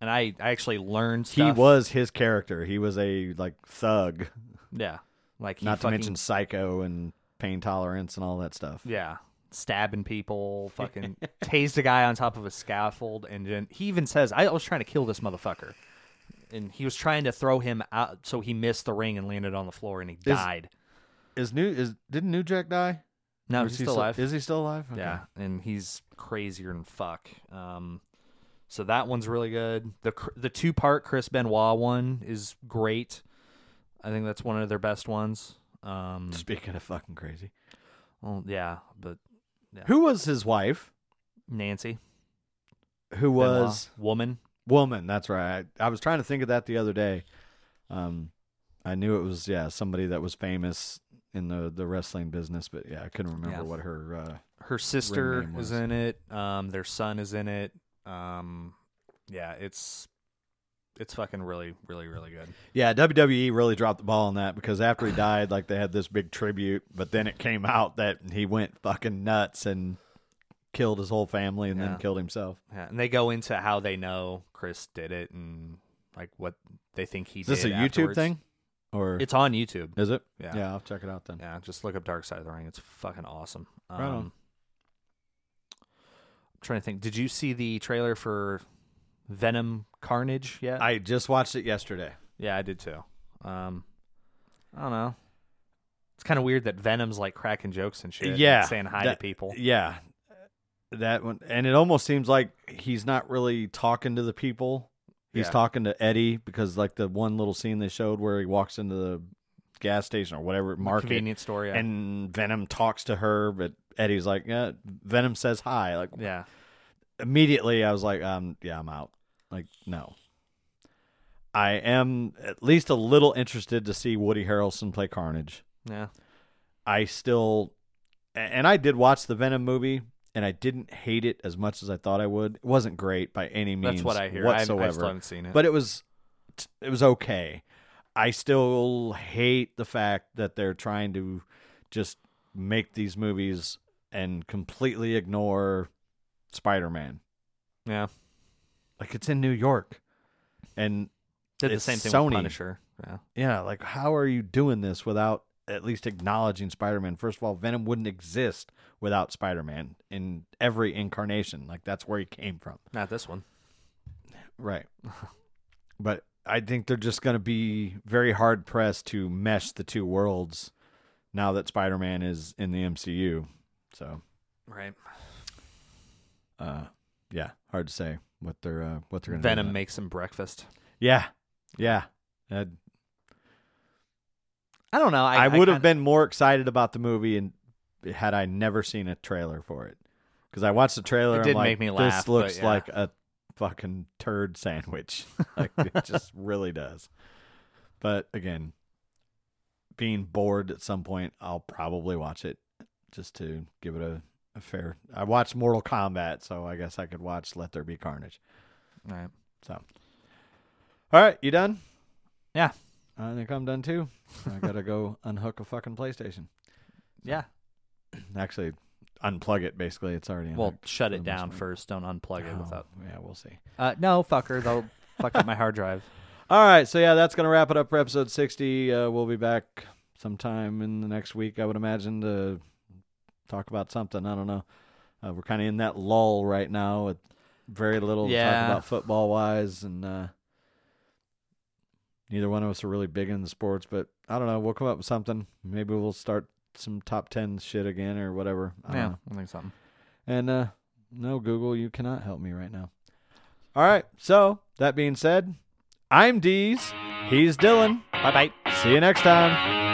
and I, I actually learned he stuff. was his character. He was a like thug. yeah, like he Not to fucking, mention psycho and pain tolerance and all that stuff. yeah, stabbing people, fucking tased a guy on top of a scaffold, and then he even says, "I was trying to kill this motherfucker." And he was trying to throw him out, so he missed the ring and landed on the floor, and he died. Is new is didn't New Jack die? No, he's is he still alive. Is he still alive? Okay. Yeah, and he's crazier than fuck. Um, so that one's really good. The the two part Chris Benoit one is great. I think that's one of their best ones. Um, Speaking of fucking crazy, well, yeah, but who was his wife? Nancy Who Benoit, was woman? woman? That's right. I, I was trying to think of that the other day. Um, I knew it was yeah somebody that was famous in the the wrestling business, but yeah, I couldn't remember Yeah. what her. Uh, Her sister is was. in it. Um, their son is in it. Um, yeah, it's it's fucking really, really, really good. Yeah, WWE really dropped the ball on that because after he died, like they had this big tribute, but then it came out that he went fucking nuts and killed his whole family and Yeah. then killed himself. Yeah, and they go into how they know Chris did it and like what they think he did. Is this a. YouTube afterwards. thing, or It's on YouTube. is it? Yeah. yeah, I'll check it out then. Yeah, just look up Dark Side of the Ring. It's fucking awesome. Um, Right on. I'm trying to think. Did you see the trailer for Venom Carnage yet? I just watched it yesterday. yeah, I did too. Um, I don't know. It's kind of weird that Venom's like cracking jokes and shit. and Yeah, saying hi that- to people. Yeah, that one, and it almost seems like he's not really talking to the people. He's Yeah. talking to Eddie because, like, the one little scene they showed where he walks into the gas station or whatever market, convenience store. Yeah. and Venom talks to her, but Eddie's like, yeah, Venom says hi. Like, yeah. immediately I was like, um, yeah, I'm out. Like, no. I am at least a little interested to see Woody Harrelson play Carnage. Yeah. I still, and I did watch the Venom movie, and I didn't hate it as much as I thought I would. It wasn't great by any means. That's what I hear. I, I whatsoever still haven't seen it. but it was it was okay. I still hate the fact that they're trying to just make these movies and completely ignore Spider-Man. yeah. Like it's in New York. And Did the same thing Sony. with Punisher. Yeah. yeah, like how are you doing this without at least acknowledging Spider-Man? First of all, Venom wouldn't exist without Spider-Man in every incarnation. Like that's where he came from. Not this one. Right. but I think they're just going to be very hard pressed to mesh the two worlds now that Spider Man is in the MCU. So, Right. uh, yeah, hard to say what they're uh, what they're going to Venom do. makes some breakfast. that. Yeah, yeah. Uh, I don't know. I, I, would have been more excited about the movie and had I never seen a trailer for it. Because I watched the trailer, It and did I'm like, make me laugh, This looks yeah. like a fucking turd sandwich. like it just really does. But again, being bored at some point, I'll probably watch it just to give it a, a fair. I watched Mortal Kombat, so I guess I could watch Let There Be Carnage. Right. So, all right, you done? Yeah. I think I'm done too. I gotta go unhook a fucking PlayStation. Yeah. Actually, unplug it. Basically, it's already. Well, unhooked shut for it the down first. Don't unplug it without. Oh, yeah, we'll see. Uh, no, fucker. They'll fuck up my hard drive. All right, so yeah, that's gonna wrap it up for episode 60. Uh, we'll be back sometime in the next week, I would imagine, to talk about something. I don't know. Uh, we're kind of in that lull right now with very little to Yeah. talk about football wise, and uh, neither one of us are really big in the sports. But I don't know. We'll come up with something. Maybe we'll start some top 10 shit again or whatever. I don't yeah. know. I think something. And uh, no, Google, you cannot help me right now. All right. So that being said, I'm Deez. He's Dylan. Bye bye. See you next time.